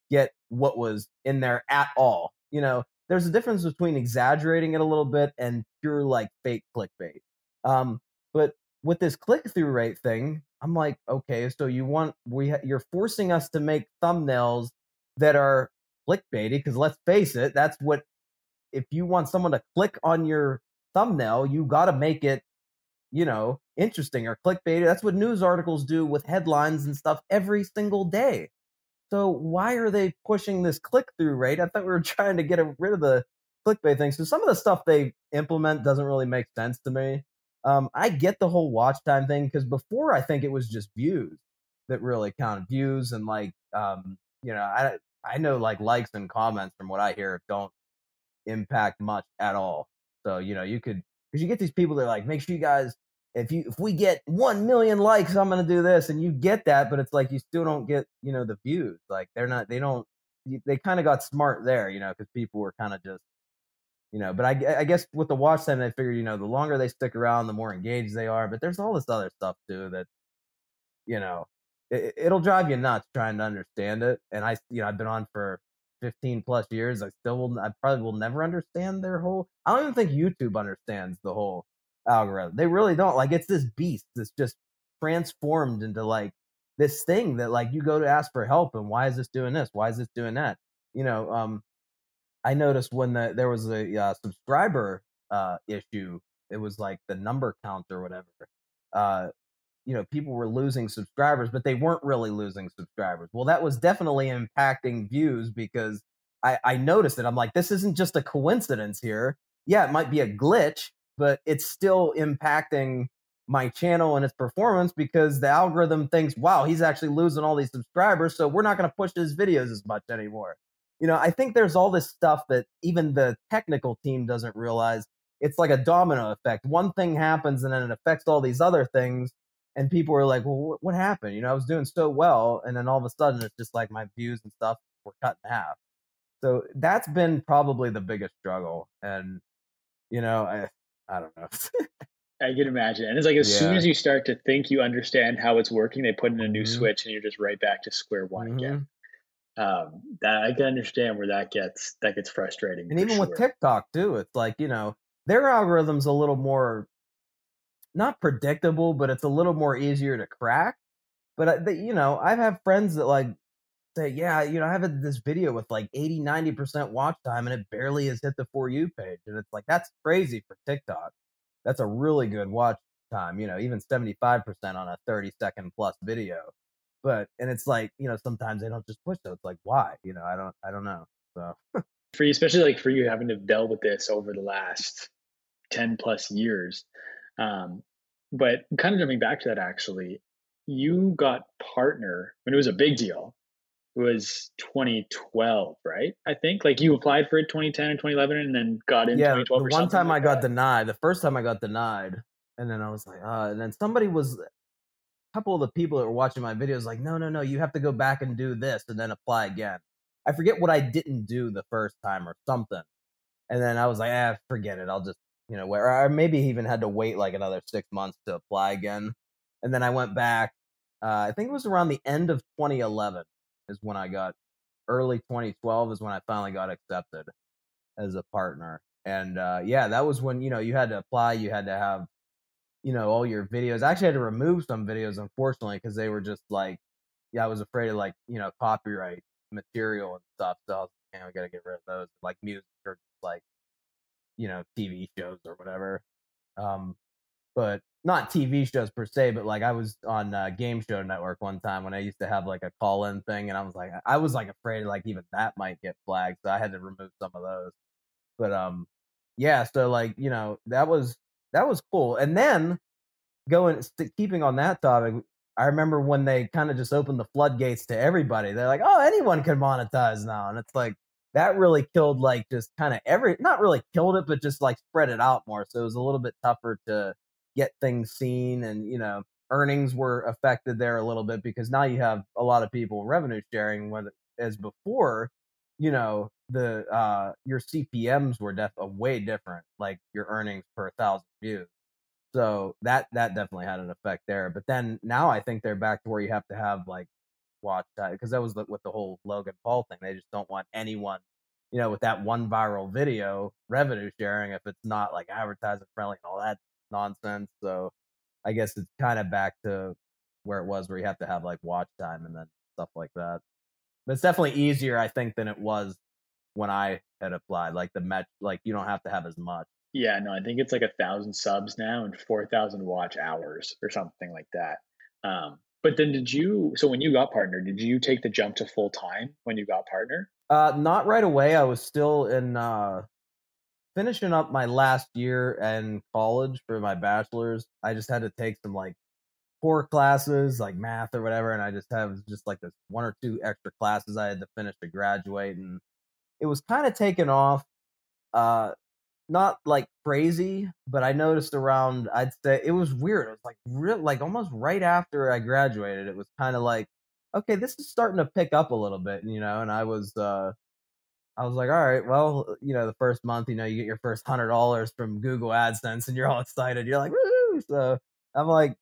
get what was in there at all. You know, there's a difference between exaggerating it a little bit and pure like fake clickbait. Um, but with this click through rate thing, I'm like, okay, so you want we ha- you're forcing us to make thumbnails that are clickbaity because let's face it, that's what if you want someone to click on your thumbnail, you got to make it, you know, interesting or clickbaity. That's what news articles do with headlines and stuff every single day. So why are they pushing this click through rate? I thought we were trying to get rid of the clickbait thing. So some of the stuff they implement doesn't really make sense to me. Um, I get the whole watch time thing because before I think it was just views that really counted views and like um, you know I I know like likes and comments from what I hear don't impact much at all. So you know you could because you get these people that are like make sure you guys if you if we get one million likes I'm gonna do this and you get that but it's like you still don't get you know the views like they're not they don't they kind of got smart there you know because people were kind of just you know, but I, I guess with the watch time, they figured, you know, the longer they stick around, the more engaged they are. But there's all this other stuff too that, you know, it, it'll drive you nuts trying to understand it. And I, you know, I've been on for 15 plus years. I still will, I probably will never understand their whole, I don't even think YouTube understands the whole algorithm. They really don't. Like it's this beast that's just transformed into like this thing that like you go to ask for help and why is this doing this? Why is this doing that? You know, um, I noticed when the, there was a uh, subscriber uh, issue, it was like the number count or whatever. Uh, you know, people were losing subscribers, but they weren't really losing subscribers. Well, that was definitely impacting views because I, I noticed it. I'm like, this isn't just a coincidence here. Yeah, it might be a glitch, but it's still impacting my channel and its performance because the algorithm thinks, wow, he's actually losing all these subscribers, so we're not going to push his videos as much anymore. You know, I think there's all this stuff that even the technical team doesn't realize. It's like a domino effect. One thing happens and then it affects all these other things. And people are like, well, what happened? You know, I was doing so well. And then all of a sudden it's just like my views and stuff were cut in half. So that's been probably the biggest struggle. And, you know, I, I don't know. I can imagine. And it's like as yeah. soon as you start to think you understand how it's working, they put in a new mm-hmm. switch and you're just right back to square one mm-hmm. again. Um, that I can understand where that gets that gets frustrating. And even sure. with TikTok too, it's like, you know, their algorithm's a little more not predictable, but it's a little more easier to crack. But you know, I've had friends that like say, yeah, you know, I have this video with like 80, 90% watch time and it barely has hit the For You page. And it's like, that's crazy for TikTok that's a really good watch time, you know, even 75% on a 30 second plus video. But, and it's like, you know, sometimes they don't just push it. It's like, why? You know, I don't, I don't know. So for you, especially like for you having to dealt with this over the last 10 plus years. Um, but kind of jumping back to that, actually, you got partner when it was a big deal It was 2012, right? I think like you applied for it 2010 and 2011 and then got in yeah, 2012. The one time like I got denied, the first time I got denied, and then I was like, uh, and then somebody was, couple of the people that were watching my videos like, no, no, no, you have to go back and do this and then apply again. I forget what I didn't do the first time or something. And then I was like, ah, forget it. I'll just, you know, where I maybe even had to wait like another six months to apply again. And then I went back. Uh, I think it was around the end of 2011 is when I got early 2012 is when I finally got accepted as a partner. And uh, yeah, that was when you know you had to apply. You had to have you know all your videos. I actually had to remove some videos, unfortunately, because they were just like, yeah, I was afraid of like you know copyright material and stuff. So I was like, man, we gotta get rid of those, like music or like you know TV shows or whatever. Um, but not TV shows per se, but like I was on uh, Game Show Network one time when I used to have like a call in thing, and I was like, I was like afraid like even that might get flagged, so I had to remove some of those. But um, yeah, so like you know that was that was cool, and then going keeping on that topic, I remember when they kind of just opened the floodgates to everybody. They're like, oh, anyone can monetize now, and it's like that really killed like just kind of every not really killed it, but just like spread it out more. So it was a little bit tougher to get things seen and you know earnings were affected there a little bit because now you have a lot of people revenue sharing when as before you know the uh your cpms were def- way different like your earnings per thousand views so that that definitely had an effect there but then now i think they're back to where you have to have like watch time because that was the, with the whole logan paul thing they just don't want anyone you know with that one viral video revenue sharing if it's not like advertising friendly and all that nonsense. So I guess it's kind of back to where it was, where you have to have like watch time and then stuff like that. But it's definitely easier, I think, than it was when I had applied. Like the met, like you don't have to have as much. Yeah, no, I think it's like a thousand subs now and four thousand watch hours or something like that. Um, but then did you? So when you got partner, did you take the jump to full time when you got partner? Uh, not right away. I was still in uh, finishing up my last year in college for my bachelor's, I just had to take some like core classes like math or whatever, and I just have just like this one or two extra classes I had to finish to graduate, and it was kind of taken off. Uh, not like crazy, but I noticed around. I'd say it was weird. It was like real, like almost right after I graduated. It was kind of like, okay, this is starting to pick up a little bit, you know. And I was uh, I was like, all right, well, you know, the first month, you know, you get your first hundred dollars from Google AdSense, and you're all excited. You're like, woo! So I'm like,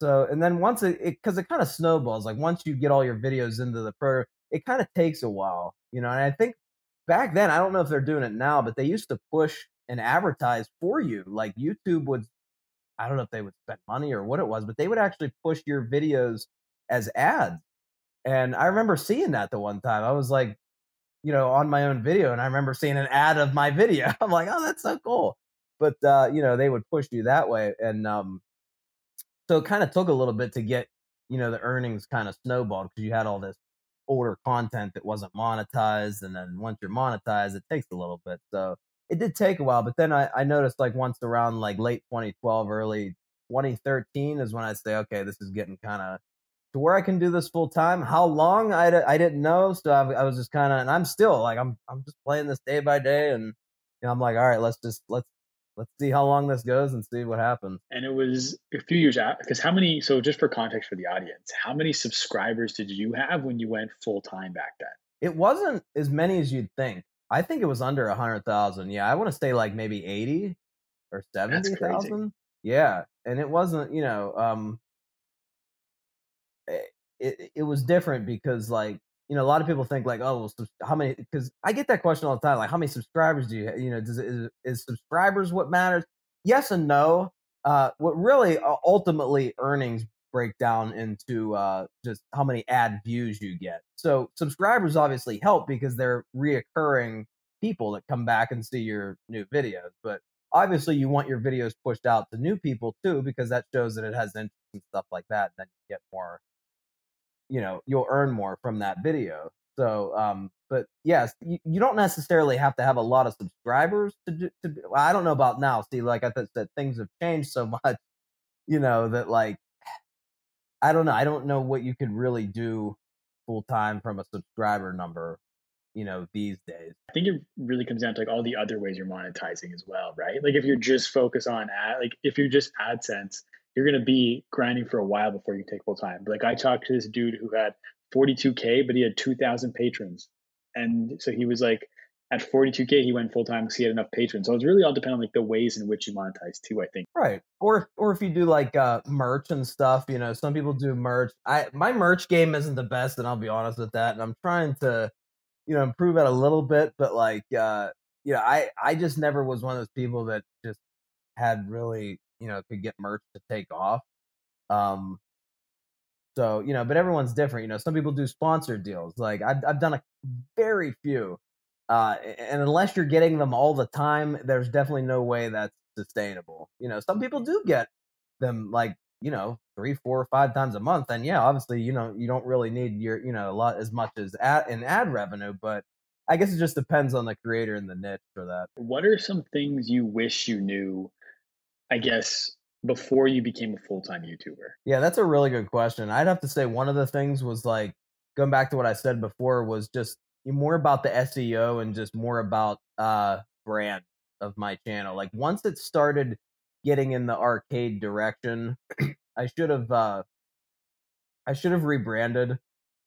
so, and then once it, because it, it kind of snowballs. Like once you get all your videos into the program, it kind of takes a while, you know. And I think back then, I don't know if they're doing it now, but they used to push and advertise for you. Like YouTube would I don't know if they would spend money or what it was, but they would actually push your videos as ads. And I remember seeing that the one time. I was like, you know, on my own video, and I remember seeing an ad of my video. I'm like, oh, that's so cool. But uh, you know, they would push you that way, and um, so it kind of took a little bit to get you know the earnings kind of snowballed because you had all this older content that wasn't monetized, and then once you're monetized, it takes a little bit. So it did take a while, but then I, I noticed like once around like late 2012, early 2013 is when I say, okay, this is getting kind of to where I can do this full time. How long I, I didn't know, so I, I was just kind of, and I'm still like I'm I'm just playing this day by day, and you know, I'm like, all right, let's just let's let's see how long this goes and see what happens. And it was a few years out because how many? So just for context for the audience, how many subscribers did you have when you went full time back then? It wasn't as many as you'd think. I think it was under a hundred thousand. Yeah, I want to say like maybe eighty or seventy thousand. Yeah, and it wasn't. You know, um, eh, it it was different because like you know a lot of people think like oh well, how many because I get that question all the time like how many subscribers do you have? you know does is, is subscribers what matters? Yes and no. Uh, what really uh, ultimately earnings break down into uh, just how many ad views you get. So subscribers obviously help because they're reoccurring people that come back and see your new videos. But obviously you want your videos pushed out to new people too because that shows that it has interest and stuff like that. And Then you get more, you know, you'll earn more from that video. So, um, but yes, you, you don't necessarily have to have a lot of subscribers to do. To, well, I don't know about now. See, like I said, things have changed so much, you know, that like I don't know. I don't know what you could really do full time from a subscriber number, you know, these days. I think it really comes down to like all the other ways you're monetizing as well, right? Like if you're just focused on ad, like if you're just AdSense, you're going to be grinding for a while before you take full time. Like I talked to this dude who had 42k, but he had 2,000 patrons, and so he was like, at 42k he went full time because he had enough patrons. So it's really all dependent on like the ways in which you monetize too i think. Right. Or or if you do like uh merch and stuff you know some people do merch. I my merch game isn't the best and i'll be honest with that and i'm trying to you know improve it a little bit but like uh you know i i just never was one of those people that just had really you know could get merch to take off um so you know but everyone's different you know some people do sponsored deals like i've, I've done a very few uh, and unless you're getting them all the time, there's definitely no way that's sustainable. You know, some people do get them like you know three, four, five times a month, and yeah, obviously, you know, you don't really need your you know a lot as much as ad, in ad revenue, but I guess it just depends on the creator and the niche for that. What are some things you wish you knew? I guess before you became a full time YouTuber. Yeah, that's a really good question. I'd have to say one of the things was like going back to what I said before was just more about the SEO and just more about uh brand of my channel. Like once it started getting in the arcade direction, I should have uh I should have rebranded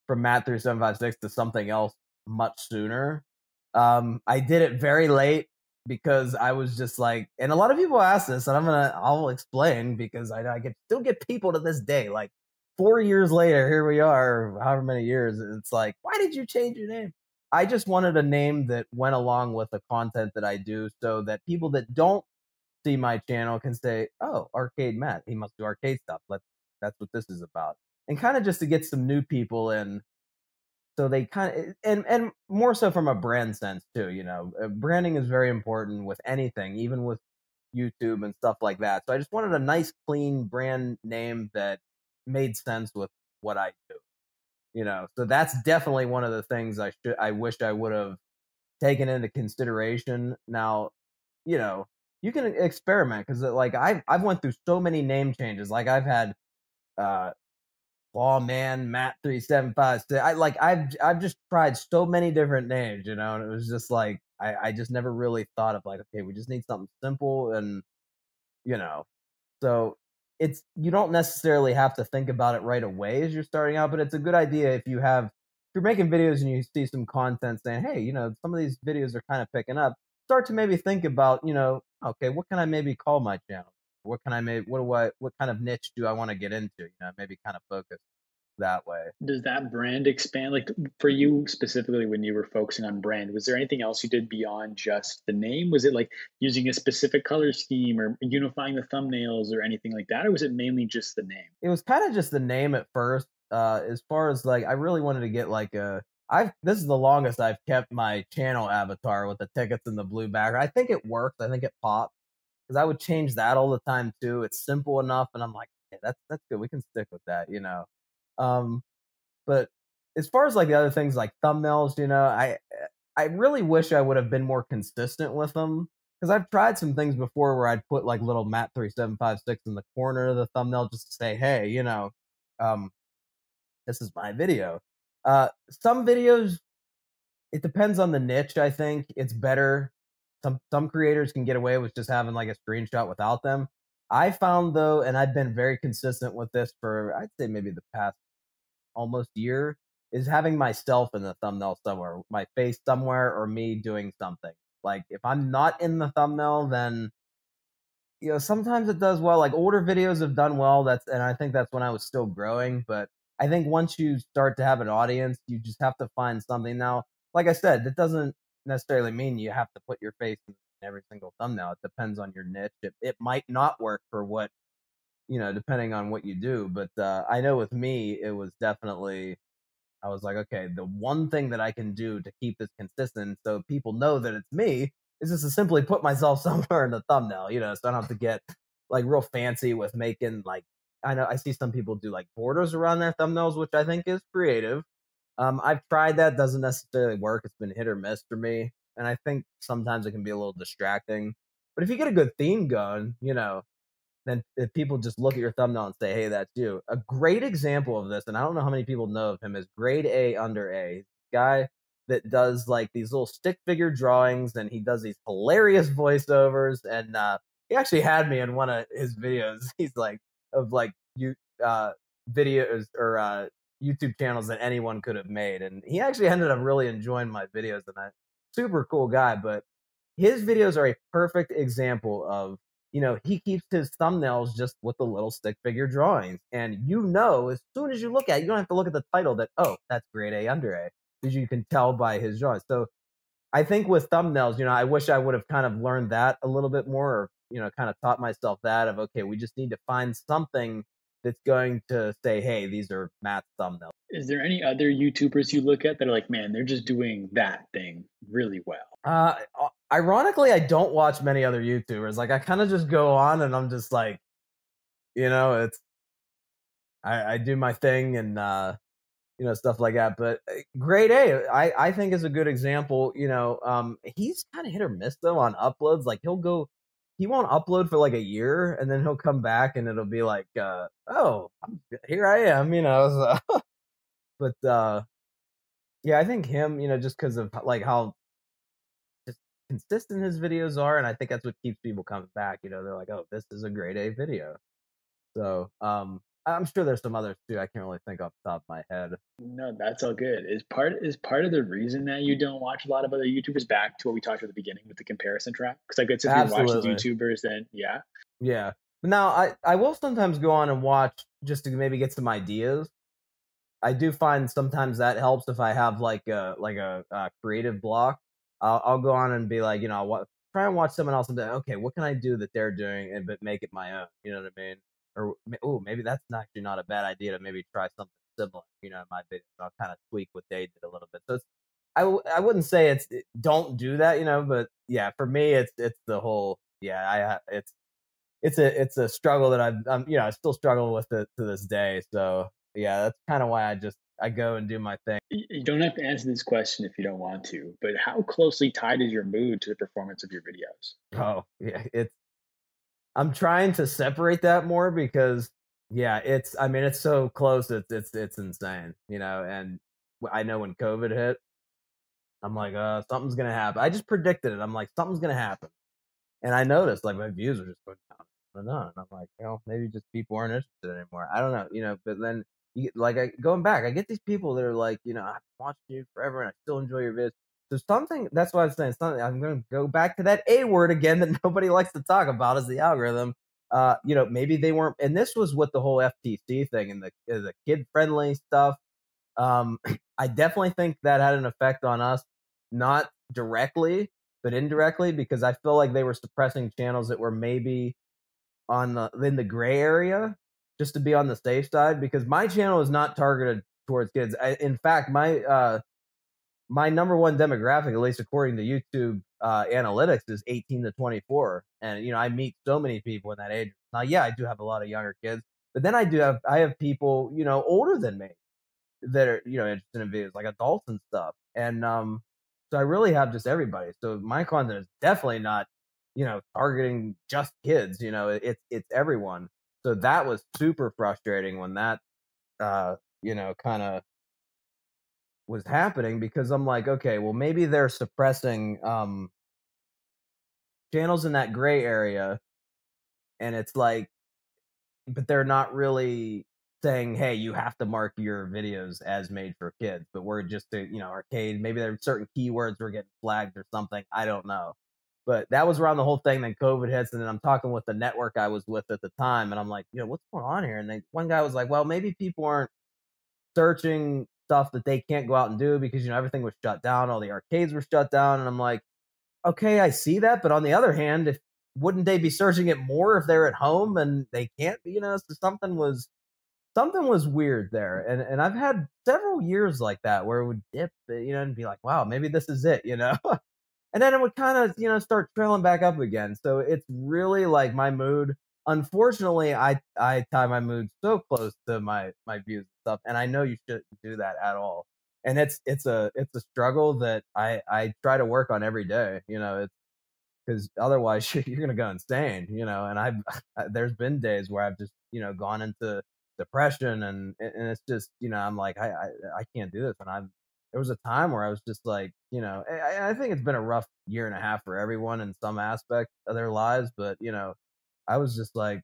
from Matt three seven five six to something else much sooner. Um I did it very late because I was just like and a lot of people ask this and I'm gonna I'll explain because I I can still get people to this day like four years later, here we are, however many years, it's like, why did you change your name? I just wanted a name that went along with the content that I do so that people that don't see my channel can say, "Oh, Arcade Matt, he must do arcade stuff. Let's that's what this is about." And kind of just to get some new people in so they kind of and and more so from a brand sense too, you know. Uh, branding is very important with anything, even with YouTube and stuff like that. So I just wanted a nice clean brand name that made sense with what I do you know so that's definitely one of the things i should i wished i would have taken into consideration now you know you can experiment because like i've i've went through so many name changes like i've had uh law man matt 3756 i like i've i've just tried so many different names you know and it was just like i i just never really thought of like okay we just need something simple and you know so it's you don't necessarily have to think about it right away as you're starting out, but it's a good idea if you have if you're making videos and you see some content saying, hey, you know, some of these videos are kind of picking up. Start to maybe think about, you know, okay, what can I maybe call my channel? What can I maybe what do I what kind of niche do I want to get into? You know, maybe kind of focus. that way. Does that brand expand? Like for you specifically, when you were focusing on brand, was there anything else you did beyond just the name? Was it like using a specific color scheme or unifying the thumbnails or anything like that? Or was it mainly just the name? It was kind of just the name at first. Uh, as far as like, I really wanted to get like a. I've this is the longest I've kept my channel avatar with the tickets in the blue background. I think it works. I think it pops because I would change that all the time too. It's simple enough, and I'm like, okay, that's that's good. We can stick with that, you know. Um, but as far as like the other things like thumbnails, you know, I I really wish I would have been more consistent with them because I've tried some things before where I'd put like little Matt three seven five six in the corner of the thumbnail just to say, hey, you know, um, this is my video. Uh, some videos, it depends on the niche. I think it's better. Some some creators can get away with just having like a screenshot without them. I found though, and I've been very consistent with this for I'd say maybe the past almost year, is having myself in the thumbnail somewhere, my face somewhere, or me doing something. Like if I'm not in the thumbnail, then you know sometimes it does well. Like older videos have done well. That's and I think that's when I was still growing. But I think once you start to have an audience, you just have to find something. Now, like I said, that doesn't necessarily mean you have to put your face in every single thumbnail. It depends on your niche. It, it might not work for what you know, depending on what you do. But uh, I know with me, it was definitely, I was like, okay, the one thing that I can do to keep this consistent so people know that it's me is just to simply put myself somewhere in the thumbnail, you know, so I don't have to get like real fancy with making like, I know I see some people do like borders around their thumbnails, which I think is creative. Um, I've tried that, doesn't necessarily work. It's been hit or miss for me. And I think sometimes it can be a little distracting. But if you get a good theme going, you know, then if people just look at your thumbnail and say, "Hey, that's you." A great example of this, and I don't know how many people know of him, is Grade A Under A guy that does like these little stick figure drawings, and he does these hilarious voiceovers. And uh, he actually had me in one of his videos. He's like of like you uh, videos or uh, YouTube channels that anyone could have made, and he actually ended up really enjoying my videos. And I super cool guy, but his videos are a perfect example of you know, he keeps his thumbnails just with the little stick figure drawings. And you know, as soon as you look at it, you don't have to look at the title that, oh, that's grade A under A, because you can tell by his drawings. So I think with thumbnails, you know, I wish I would have kind of learned that a little bit more, or, you know, kind of taught myself that of, okay, we just need to find something that's going to say, hey, these are Matt's thumbnails. Is there any other YouTubers you look at that are like, man, they're just doing that thing really well? Uh, ironically, I don't watch many other YouTubers. Like, I kind of just go on and I'm just like, you know, it's, I, I do my thing and, uh, you know, stuff like that. But uh, grade A, I, I think is a good example. You know, um, he's kind of hit or miss though on uploads. Like he'll go, he won't upload for like a year and then he'll come back and it'll be like, uh, oh, here I am, you know. So, but uh, yeah, I think him, you know, just because of like how just consistent his videos are, and I think that's what keeps people coming back. You know, they're like, oh, this is a great A video. So, um, I'm sure there's some others too. I can't really think off the top of my head. No, that's all good. Is part is part of the reason that you don't watch a lot of other YouTubers back to what we talked at the beginning with the comparison trap? Because I guess if Absolutely. you watch these YouTubers, then yeah, yeah. Now I I will sometimes go on and watch just to maybe get some ideas. I do find sometimes that helps if I have like a like a, a creative block. I'll, I'll, go on and be like, you know, what, try and watch someone else and be like, okay, what can I do that they're doing and but make it my own? You know what I mean? Or oh, maybe that's actually not a bad idea to maybe try something similar. You know, in my video, I'll kind of tweak what they did a little bit. So it's, I w- I wouldn't say it's it, don't do that, you know, but yeah, for me, it's it's the whole yeah, I uh, it's it's a it's a struggle that I've I'm, you know I still struggle with it to this day. So yeah, that's kind of why I just I go and do my thing. You don't have to answer this question if you don't want to, but how closely tied is your mood to the performance of your videos? Oh, yeah, it's I'm trying to separate that more because yeah, it's I mean it's so close it's it's it's insane, you know, and I know when COVID hit, I'm like, uh, something's gonna happen. I just predicted it. I'm like, something's gonna happen. And I noticed like my views are just going down and I'm like, you know, maybe just people aren't interested anymore. I don't know, you know, but then you like I, going back, I get these people that are like, you know, I've watched you forever and I still enjoy your videos. So something that's why I'm saying something. I'm going to go back to that A word again that nobody likes to talk about is the algorithm. uh, you know, maybe they weren't. And this was with the whole FTC thing and the the kid friendly stuff. Um, I definitely think that had an effect on us, not directly, but indirectly, because I feel like they were suppressing channels that were maybe on the in the gray area, just to be on the safe side. Because my channel is not targeted towards kids. I, in fact, my uh, my number one demographic, at least according to YouTube uh, analytics, is 18 to 24. And you know, I meet so many people in that age. Now, yeah, I do have a lot of younger kids, but then I do have I have people you know older than me that are you know interested in videos like adults and stuff. And um, so I really have just everybody. So my content is definitely not you know targeting just kids. You know, it's it's everyone. So that was super frustrating when that uh, you know kind of was happening because I'm like, okay, well maybe they're suppressing um channels in that gray area and it's like but they're not really saying, "Hey, you have to mark your videos as made for kids." But we're just a, you know, arcade, maybe there are certain keywords we're getting flagged or something. I don't know. But that was around the whole thing. Then COVID hits, and then I'm talking with the network I was with at the time, and I'm like, you know, what's going on here? And then one guy was like, well, maybe people aren't searching stuff that they can't go out and do because you know everything was shut down, all the arcades were shut down, and I'm like, okay, I see that, but on the other hand, if wouldn't they be searching it more if they're at home and they can't you know so something was something was weird there and and i've had several years like that where it would dip uh, you know and be like wow maybe this is it you know? And then it would kind of you know start trailing back up again so it's really like my mood unfortunately i i tie my mood so close to my my views and stuff and i know you shouldn't do that at all and it's it's a it's a struggle that i i try to work on every day you know it's because otherwise you're gonna go insane, you know. And I've there's been days where I've just you know gone into depression and and it's just you know I'm like I I, I can't do this and I'm there was a time where I was just like you know I, I think it's been a rough year and a half for everyone in some aspect of their lives, but you know I was just like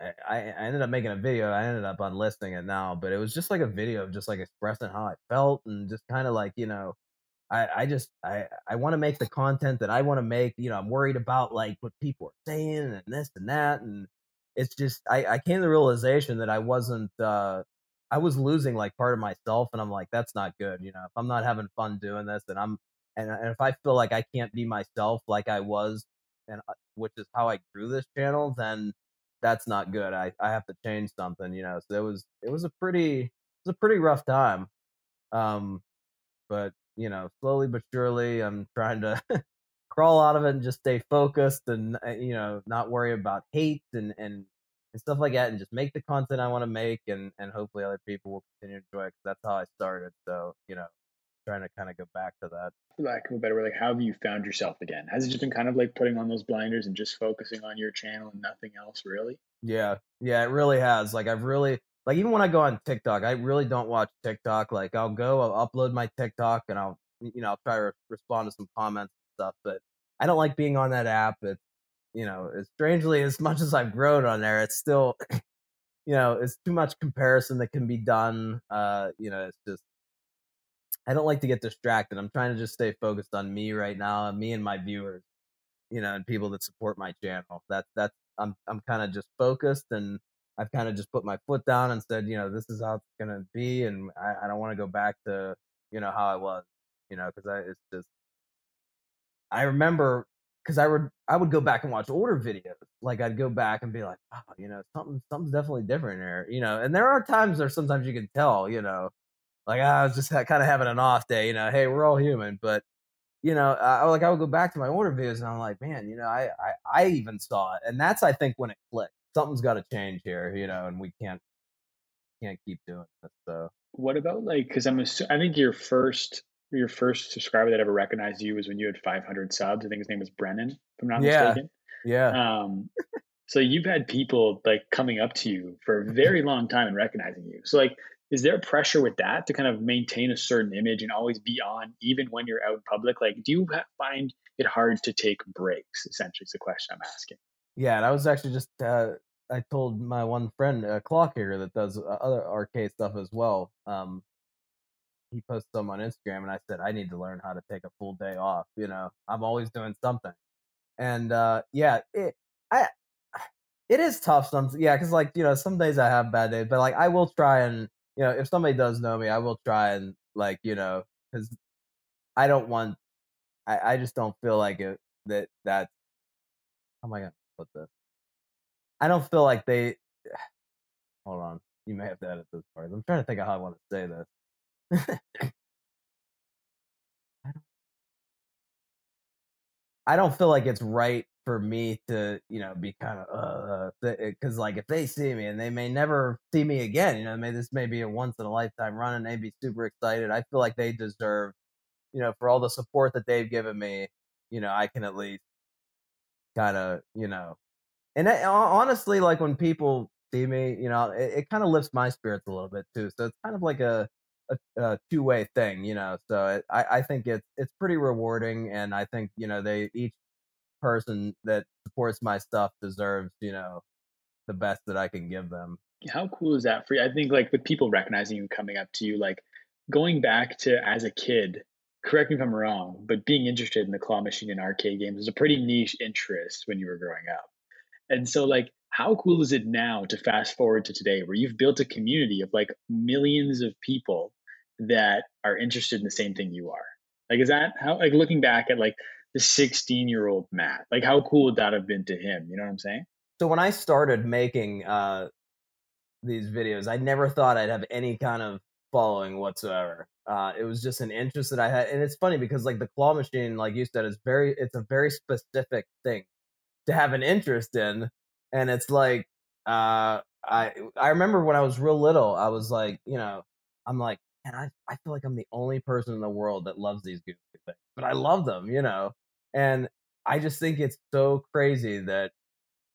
I, I ended up making a video. I ended up unlisting it now, but it was just like a video of just like expressing how I felt and just kind of like you know I, I just I, I want to make the content that I want to make. You know, I'm worried about like what people are saying and this and that, and it's just I, I came to the realization that I wasn't uh I was losing like part of myself, and I'm like that's not good. You know, if I'm not having fun doing this, and I'm and, and if I feel like I can't be myself like I was, and which is how I grew this channel, then that's not good. I I have to change something. You know, so it was it was a pretty it was a pretty rough time. Um, but you know, slowly but surely, I'm trying to crawl out of it and just stay focused and uh, you know, not worry about hate and and and stuff like that, and just make the content I want to make, and and hopefully other people will continue to enjoy it. Cause that's how I started. So you know, trying to kind of go back to that. Lack of a better word, like how have you found yourself again? Has it just been kind of like putting on those blinders and just focusing on your channel and nothing else, really? Yeah, yeah, it really has. Like I've really like even when I go on TikTok, I really don't watch TikTok. Like I'll go, I'll upload my TikTok, and I'll you know I'll try to respond to some comments and stuff. But I don't like being on that app. It's you know, as strangely as much as I've grown on there, it's still you know it's too much comparison that can be done. Uh, you know, it's just I don't like to get distracted. I'm trying to just stay focused on me right now, me and my viewers, you know, and people that support my channel. That's that's I'm I'm kind of just focused and I've kind of just put my foot down and said, you know, this is how it's gonna be, and I, I don't want to go back to, you know, how I was, you know, because I it's just I remember because I would I would go back and watch older videos, like I'd go back and be like, oh, you know, something something's definitely different here, you know, and there are times where sometimes you can tell, you know, like I was just kind of having an off day, you know, hey, we're all human, but you know, I, like I would go back to my older videos and I'm like, man, you know, I, I I even saw it, and that's I think when it clicked something's got to change here, you know, and we can't can't keep doing this. So, what about like? Because I'm assu- I think your first your first subscriber that ever recognized you was when you had 500 subs. I think his name was Brennan, if I'm not yeah, mistaken. yeah. Um, so you've had people like coming up to you for a very long time and recognizing you. So like, is there pressure with that to kind of maintain a certain image and always be on, even when you're out in public? Like, do you find it hard to take breaks? Essentially, is the question I'm asking. Yeah, and I was actually just uh, I told my one friend, uh, Clock here, that does uh, other arcade stuff as well. Um, he posted some on Instagram, and I said I need to learn how to take a full day off. You know, I'm always doing something, and uh, yeah, it, I it is tough some yeah because like you know some days i have bad days but like i will try and you know if somebody does know me i will try and like you know because i don't want I, I just don't feel like it that that oh how am i gonna put this? I don't feel like they hold on you may have to edit this part i'm trying to think of how i want to say this I don't feel like it's right for me to, you know, be kind of, uh, because like if they see me and they may never see me again, you know, maybe this may be a once in a lifetime run and they'd be super excited. I feel like they deserve, you know, for all the support that they've given me, you know, I can at least kind of, you know, and I, honestly, like when people see me, you know, it, it kind of lifts my spirits a little bit too. So it's kind of like a, a, a two way thing, you know. So it, I I think it's it's pretty rewarding, and I think you know they each person that supports my stuff deserves you know the best that I can give them. How cool is that for you? I think like with people recognizing you coming up to you, like going back to as a kid. Correct me if I'm wrong, but being interested in the claw machine and arcade games was a pretty niche interest when you were growing up. And so, like, how cool is it now to fast forward to today where you've built a community of like millions of people that are interested in the same thing you are. Like, is that how, like, looking back at like the 16 year old Matt, like, how cool would that have been to him? You know what I'm saying? So, when I started making uh, these videos, I never thought I'd have any kind of following whatsoever. Uh, it was just an interest that I had. And it's funny because, like, the claw machine, like you said, is very, it's a very specific thing to have an interest in. And it's like, uh, I I remember when I was real little, I was like, you know, I'm like, and I, I feel like I'm the only person in the world that loves these goofy things, but I love them, you know. And I just think it's so crazy that,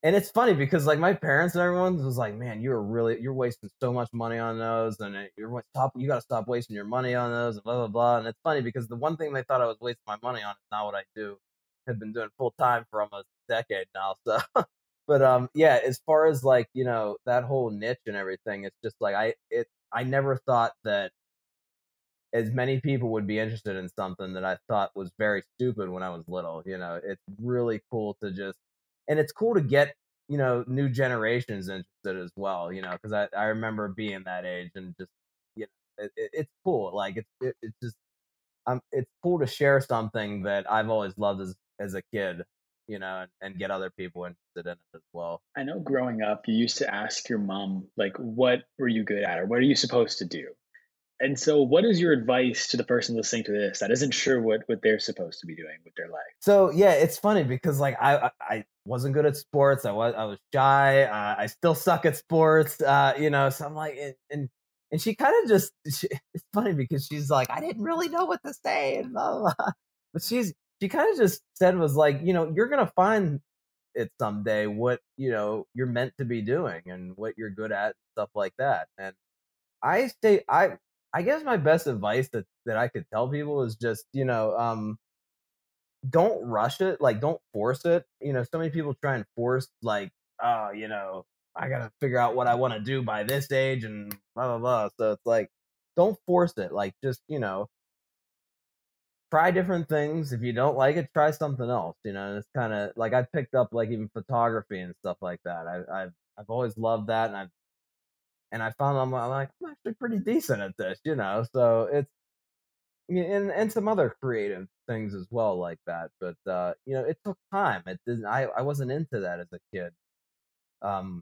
and it's funny because like my parents and everyone was like, "Man, you're really you're wasting so much money on those, and you're stop you got to stop wasting your money on those, and blah blah blah." And it's funny because the one thing they thought I was wasting my money on is not what I do. I've been doing full time for almost a decade now, so. but um, yeah, as far as like you know that whole niche and everything, it's just like I it I never thought that as many people would be interested in something that I thought was very stupid when I was little. You know, it's really cool to just, and it's cool to get, you know, new generations interested as well, you know, because I, I remember being that age and just, you know, it, it, it's cool. Like, it's, it, it's just, um, it's cool to share something that I've always loved as, as a kid, you know, and, and get other people interested in it as well. I know growing up, you used to ask your mom, like, what were you good at or what are you supposed to do? And so, what is your advice to the person listening to this that isn't sure what what they're supposed to be doing with their life? So yeah, it's funny because like I I wasn't good at sports. I was I was shy. Uh, I still suck at sports. Uh, you know, so I'm like, and and, and she kind of just she, it's funny because she's like, I didn't really know what to say and blah blah. But she's she kind of just said was like, you know, you're gonna find it someday what you know you're meant to be doing and what you're good at stuff like that and I stay I I guess my best advice that that I could tell people is just you know um don't rush it like don't force it you know so many people try and force like oh you know I gotta figure out what I want to do by this age and blah blah blah. So it's like don't force it like just you know try different things if you don't like it try something else you know it's kind of like I picked up like even photography and stuff like that I, I've I've always loved that and I've and I found I'm like I'm actually pretty decent at this, you know. So it's I mean, and and some other creative things as well like that. But uh, you know, it took time. It didn't. I I wasn't into that as a kid. Um,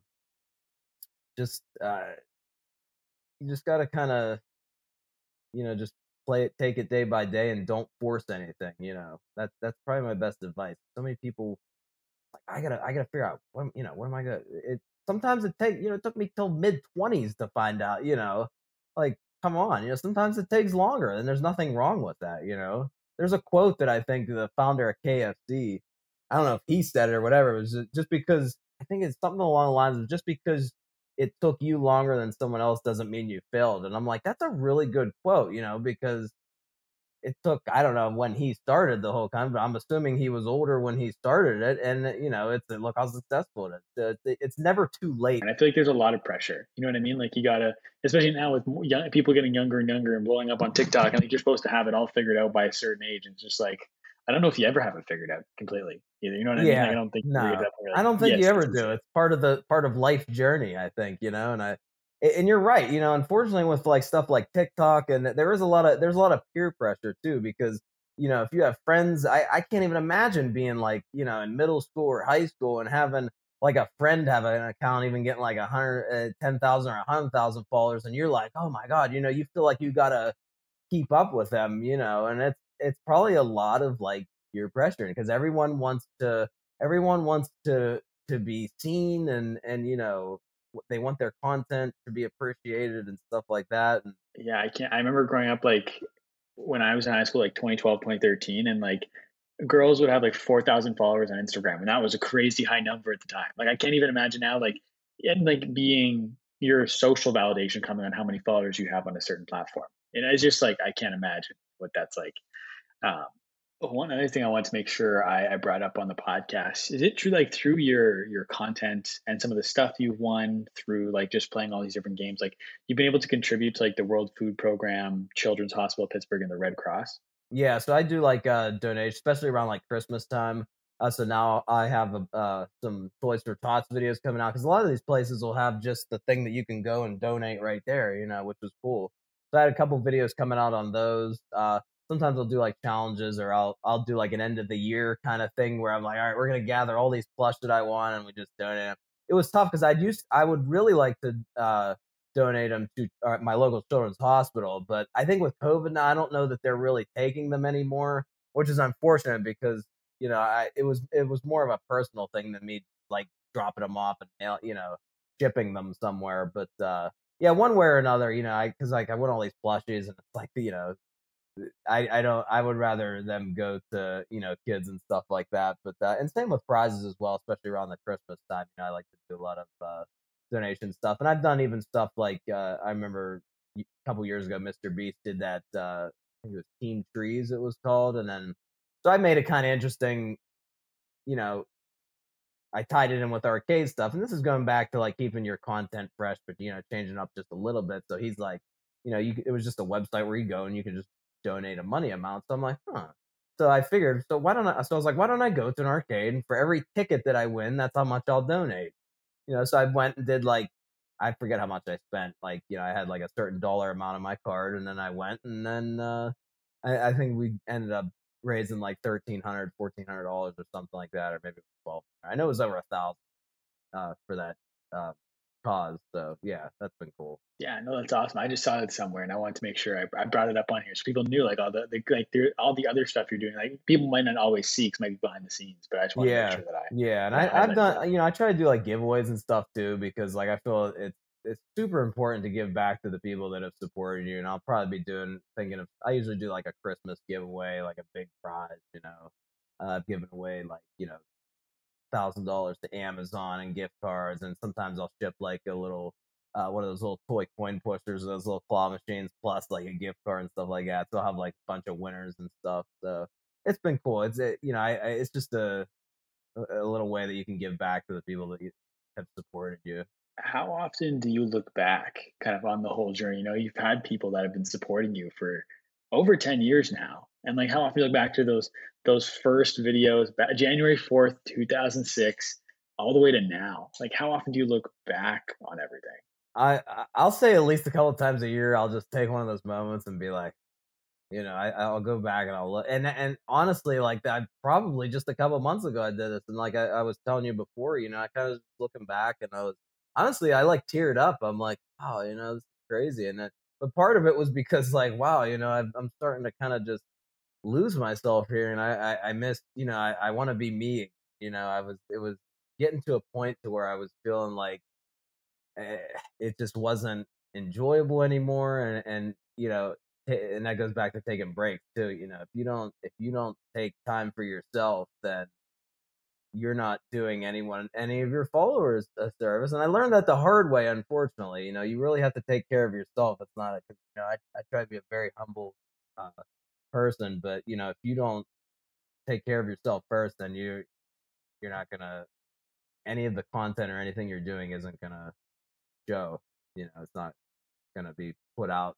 just uh, you just got to kind of, you know, just play it, take it day by day, and don't force anything. You know, that's that's probably my best advice. So many people like I gotta I gotta figure out what you know what am I gonna it sometimes it take you know it took me till mid twenties to find out. You know, like come on, you know sometimes it takes longer, and there's nothing wrong with that. You know, there's a quote that I think the founder of KFC, I don't know if he said it or whatever, it was just because I think it's something along the lines of just because it took you longer than someone else doesn't mean you failed. And I'm like, that's a really good quote, you know, because it took I don't know when he started the whole time, but I'm assuming he was older when he started it, and uh, you know, it's uh, look how successful it is. It's never too late. And I feel like there's a lot of pressure. You know what I mean? Like you gotta, especially now with young people getting younger and younger and blowing up on TikTok, and like you're supposed to have it all figured out by a certain age. And it's just like I don't know if you ever have it figured out completely either. You know what I mean? Yeah, Like, I don't think no, like, I don't think yes, you ever do. It's part of the part of life journey, I think, you know, and I and you're right, you know, unfortunately with like stuff like TikTok and there is a lot of there's a lot of peer pressure too because you know, if you have friends, I I can't even imagine being like, you know, in middle school or high school and having like a friend have an account even getting like a hundred uh, ten thousand or a hundred thousand followers and you're like oh my god you know you feel like you gotta keep up with them, you know, and it's it's probably a lot of like peer pressure because everyone wants to everyone wants to to be seen and and you know they want their content to be appreciated and stuff like that and Yeah, I can't. I remember growing up like when I was in high school, like 2012, 2013, and like girls would have like 4,000 followers on Instagram, and that was a crazy high number at the time. Like I can't even imagine now, like and like being your social validation coming on how many followers you have on a certain platform. And it's just like I can't imagine what that's like. Um, one other thing I want to make sure I, I brought up on the podcast is it true like through your your content and some of the stuff you've won through like just playing all these different games, like you've been able to contribute to like the World Food Program, Children's Hospital Pittsburgh, and the Red Cross. yeah so i do like uh donations especially around like christmas time. Uh, so now i have a, uh some toys for tots videos coming out because a lot of these places will have just the thing that you can go and donate right there you know which is cool. So i had a couple videos coming out on those. Uh sometimes i'll do like challenges or i'll i'll do like an end of the year kind of thing where i'm like all right we're gonna gather all these plush that i want and we just donate them it was tough because i'd used i would really like to uh donate them to uh, my local children's hospital. But I think with COVID now, I don't know that they're really taking them anymore, which is unfortunate because you know I it was it was more of a personal thing than me like dropping them off and mail, you know shipping them somewhere. But uh yeah, one way or another, you know, I because like I want all these plushies and it's like you know. I, I don't I would rather them go to you know kids and stuff like that but uh, and same with prizes as well especially around the Christmas time you know I like to do a lot of uh, donation stuff. And I've done even stuff like uh, I remember a couple years ago, Mr. Beast did that. Uh, I think it was Team Trees, it was called, and then so I made it kind of interesting. You know, I tied it in with arcade stuff, and this is going back to like keeping your content fresh, but you know, changing up just a little bit. So he's like, you know, you it was just a website where you go and you can just donate a money amount. So I'm like, huh. So I figured, so why don't I? So I was like, why don't I go to an arcade and for every ticket that I win, that's how much I'll donate you know so i went and did like i forget how much i spent like you know i had like a certain dollar amount on my card and then i went and then uh i, I think we ended up raising like 1300 1400 dollars or something like that or maybe 12 i know it was over a thousand uh for that uh cause so yeah that's been cool Yeah, no, that's awesome. I just saw it somewhere, and I wanted to make sure I, I brought it up on here so people knew like all the, the like all the other stuff you're doing. Like people might not always see because might be behind the scenes, but I just want to make sure that I yeah and I i've done you know i try to do like giveaways and stuff too because like i feel it's it's super important to give back to the people that have supported you and i'll probably be doing thinking of i usually do like a christmas giveaway like a big prize you know uh, i've given away like you know thousand dollars to amazon and gift cards and sometimes i'll ship like a little uh, one of those little toy coin pushers, those little claw machines, plus like a gift card and stuff like that. So I'll have like a bunch of winners and stuff. So it's been cool. It's it, you know, I, I it's just a a little way that you can give back to the people that you have supported you. How often do you look back, kind of on the whole journey? You know, you've had people that have been supporting you for over ten years now, and like how often you look back to those those first videos, ba- January fourth, two thousand six, all the way to now? Like how often do you look back on everything? I I- I'll say at least a couple times a year. I'll just take one of those moments and be like, you know, I I'll go back and I'll look. And and honestly, like that, probably just a couple months ago I did this, and like I, I was telling you before, you know, I kind of looking back and I was honestly I like teared up. I'm like, oh, you know, this is crazy. And then, but part of it was because like, wow, you know, I'm I'm starting to kind of just lose myself here, and I I, I miss, you know, I I want to be me. You know, I was it was getting to a point to where I was feeling like eh, it just wasn't enjoyable anymore and and you know ta- and that goes back to taking breaks too you know if you don't if you don't take time for yourself then you're not doing anyone any of your followers a service and i learned that the hard way unfortunately you know you really have to take care of yourself it's not a you know i, I try to be a very humble uh, person but you know if you don't take care of yourself first then you you're not gonna any of the content or anything you're doing isn't gonna show. You know, it's not gonna be put out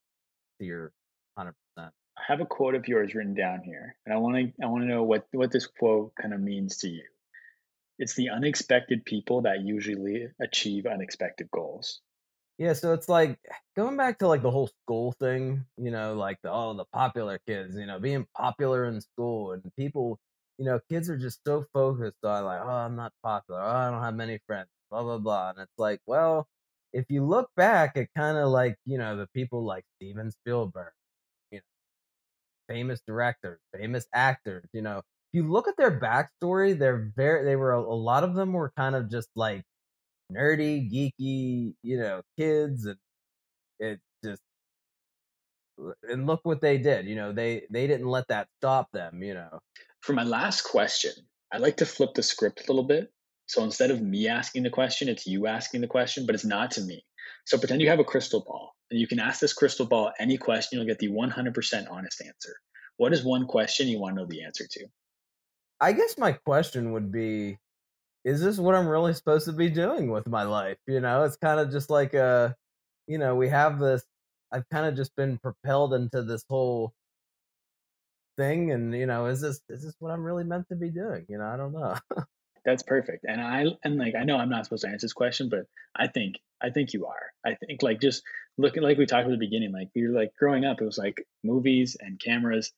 to your hundred percent. I have a quote of yours written down here, and I want to I want to know what what this quote kind of means to you. It's the unexpected people that usually achieve unexpected goals. Yeah, so it's like going back to like the whole school thing, you know, like the oh the popular kids, you know, being popular in school and people, you know, kids are just so focused on like, oh, I'm not popular, oh, I don't have many friends, blah blah blah. And it's like, well, if you look back at kind of like, you know, the people like Steven Spielberg, you know, famous directors, famous actors, you know, if you look at their backstory, they're very they were a, a lot of them were kind of just like nerdy, geeky, you know, kids, and it just and look what they did. You know, they they didn't let that stop them. You know. For my last question, I'd like to flip the script a little bit. So instead of me asking the question, it's you asking the question, but it's not to me. So pretend you have a crystal ball, and you can ask this crystal ball any question. You'll get the 100% honest answer. What is one question you want to know the answer to? I guess my question would be is this what I'm really supposed to be doing with my life? You know, it's kind of just like a, you know, we have this. I've kind of just been propelled into this whole thing, and you know, is this is this what I'm really meant to be doing? You know, I don't know. That's perfect, and I and like I know I'm not supposed to answer this question, but I think I think you are. I think like just looking like we talked at the beginning, like were like growing up, it was like movies and cameras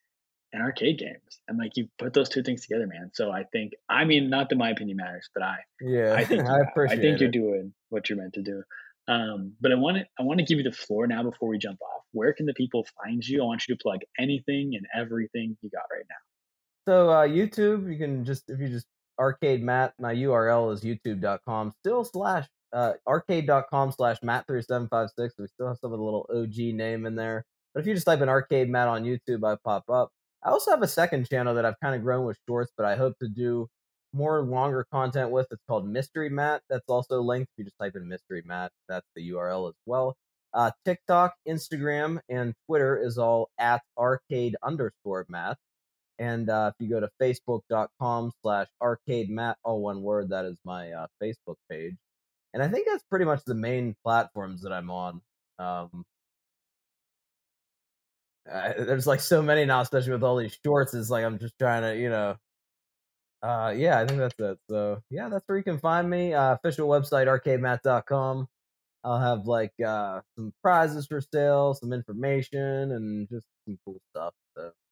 and arcade games. And like you put those two things together, man. So I think I mean not that my opinion matters, but I yeah I think I appreciate I think it. you're doing what you're meant to do. Um, but I want to I want to give you the floor now before we jump off. Where can the people find you? I want you to plug anything and everything you got right now. So uh, YouTube, you can just if you just arcade matt, my URL is youtube.com still slash uh, arcade.com slash matt3756. We still have some of the little OG name in there. But if you just type in arcade matt on YouTube, I pop up. I also have a second channel that I've kind of grown with shorts, but I hope to do more longer content with. It's called Mystery Matt. That's also linked. If you just type in Mystery Matt, that's the URL as well. Uh, TikTok, Instagram, and Twitter is all at arcade underscore matt. And uh, if you go to facebook.com slash arcade matt, all one word, that is my uh, Facebook page. And I think that's pretty much the main platforms that I'm on. Um, uh, there's like so many now, especially with all these shorts. It's like I'm just trying to, you know. Uh, yeah, I think that's it. So yeah, that's where you can find me. Uh, official website arcadematt.com. I'll have like uh, some prizes for sale, some information, and just some cool stuff.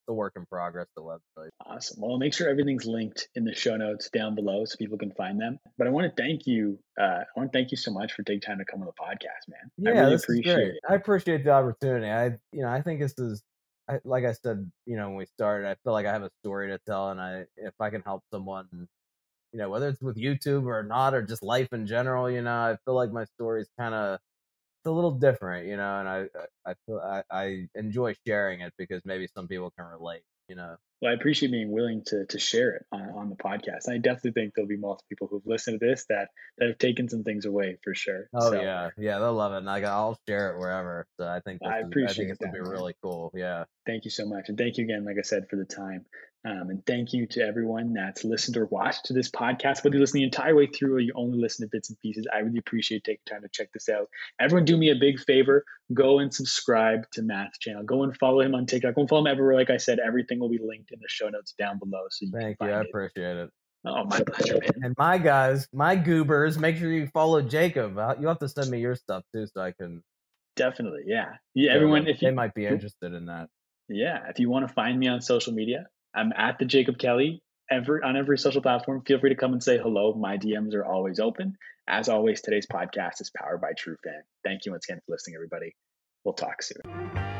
So the work in progress, the website. Awesome. Well, I'll make sure everything's linked in the show notes down below so people can find them. But I want to thank you. Uh, I want to thank you so much for taking time to come on the podcast, man. Yeah, I really this appreciate is great. it. I appreciate the opportunity. I, you know, I think this is, I, like I said, you know, when we started, I feel like I have a story to tell, and I, if I can help someone, you know, whether it's with YouTube or not, or just life in general, you know, I feel like my story is kind of it's a little different, you know, and I, I feel I, I enjoy sharing it because maybe some people can relate, you know. Well, I appreciate being willing to to share it on, on the podcast. I definitely think there'll be multiple people who've listened to this that that have taken some things away for sure. Oh So, yeah, yeah, they'll love it, and like I'll share it wherever. So I think I is, I think it's gonna be really cool. Yeah. Thank you so much. And thank you again, like I said, for the time. Um, and thank you to everyone that's listened or watched to this podcast. Whether you listen the entire way through or you only listen to bits and pieces, I really appreciate taking time to check this out. Everyone, do me a big favor go and subscribe to Matt's channel. Go and follow him on TikTok. Go and follow him everywhere. Like I said, everything will be linked in the show notes down below. So you Thank can you. I it. appreciate it. Oh, my pleasure, man. And my guys, my goobers, make sure you follow Jacob. Uh, You have to send me your stuff too, so I can. Definitely. Yeah. Yeah. Everyone, if they you, might be interested in that. Yeah, if you want to find me on social media, I'm at the Jacob Kelly every on every social platform. Feel free to come and say hello. My DMs are always open. As always, today's podcast is powered by Trufan. Thank you once again for listening, everybody. We'll talk soon.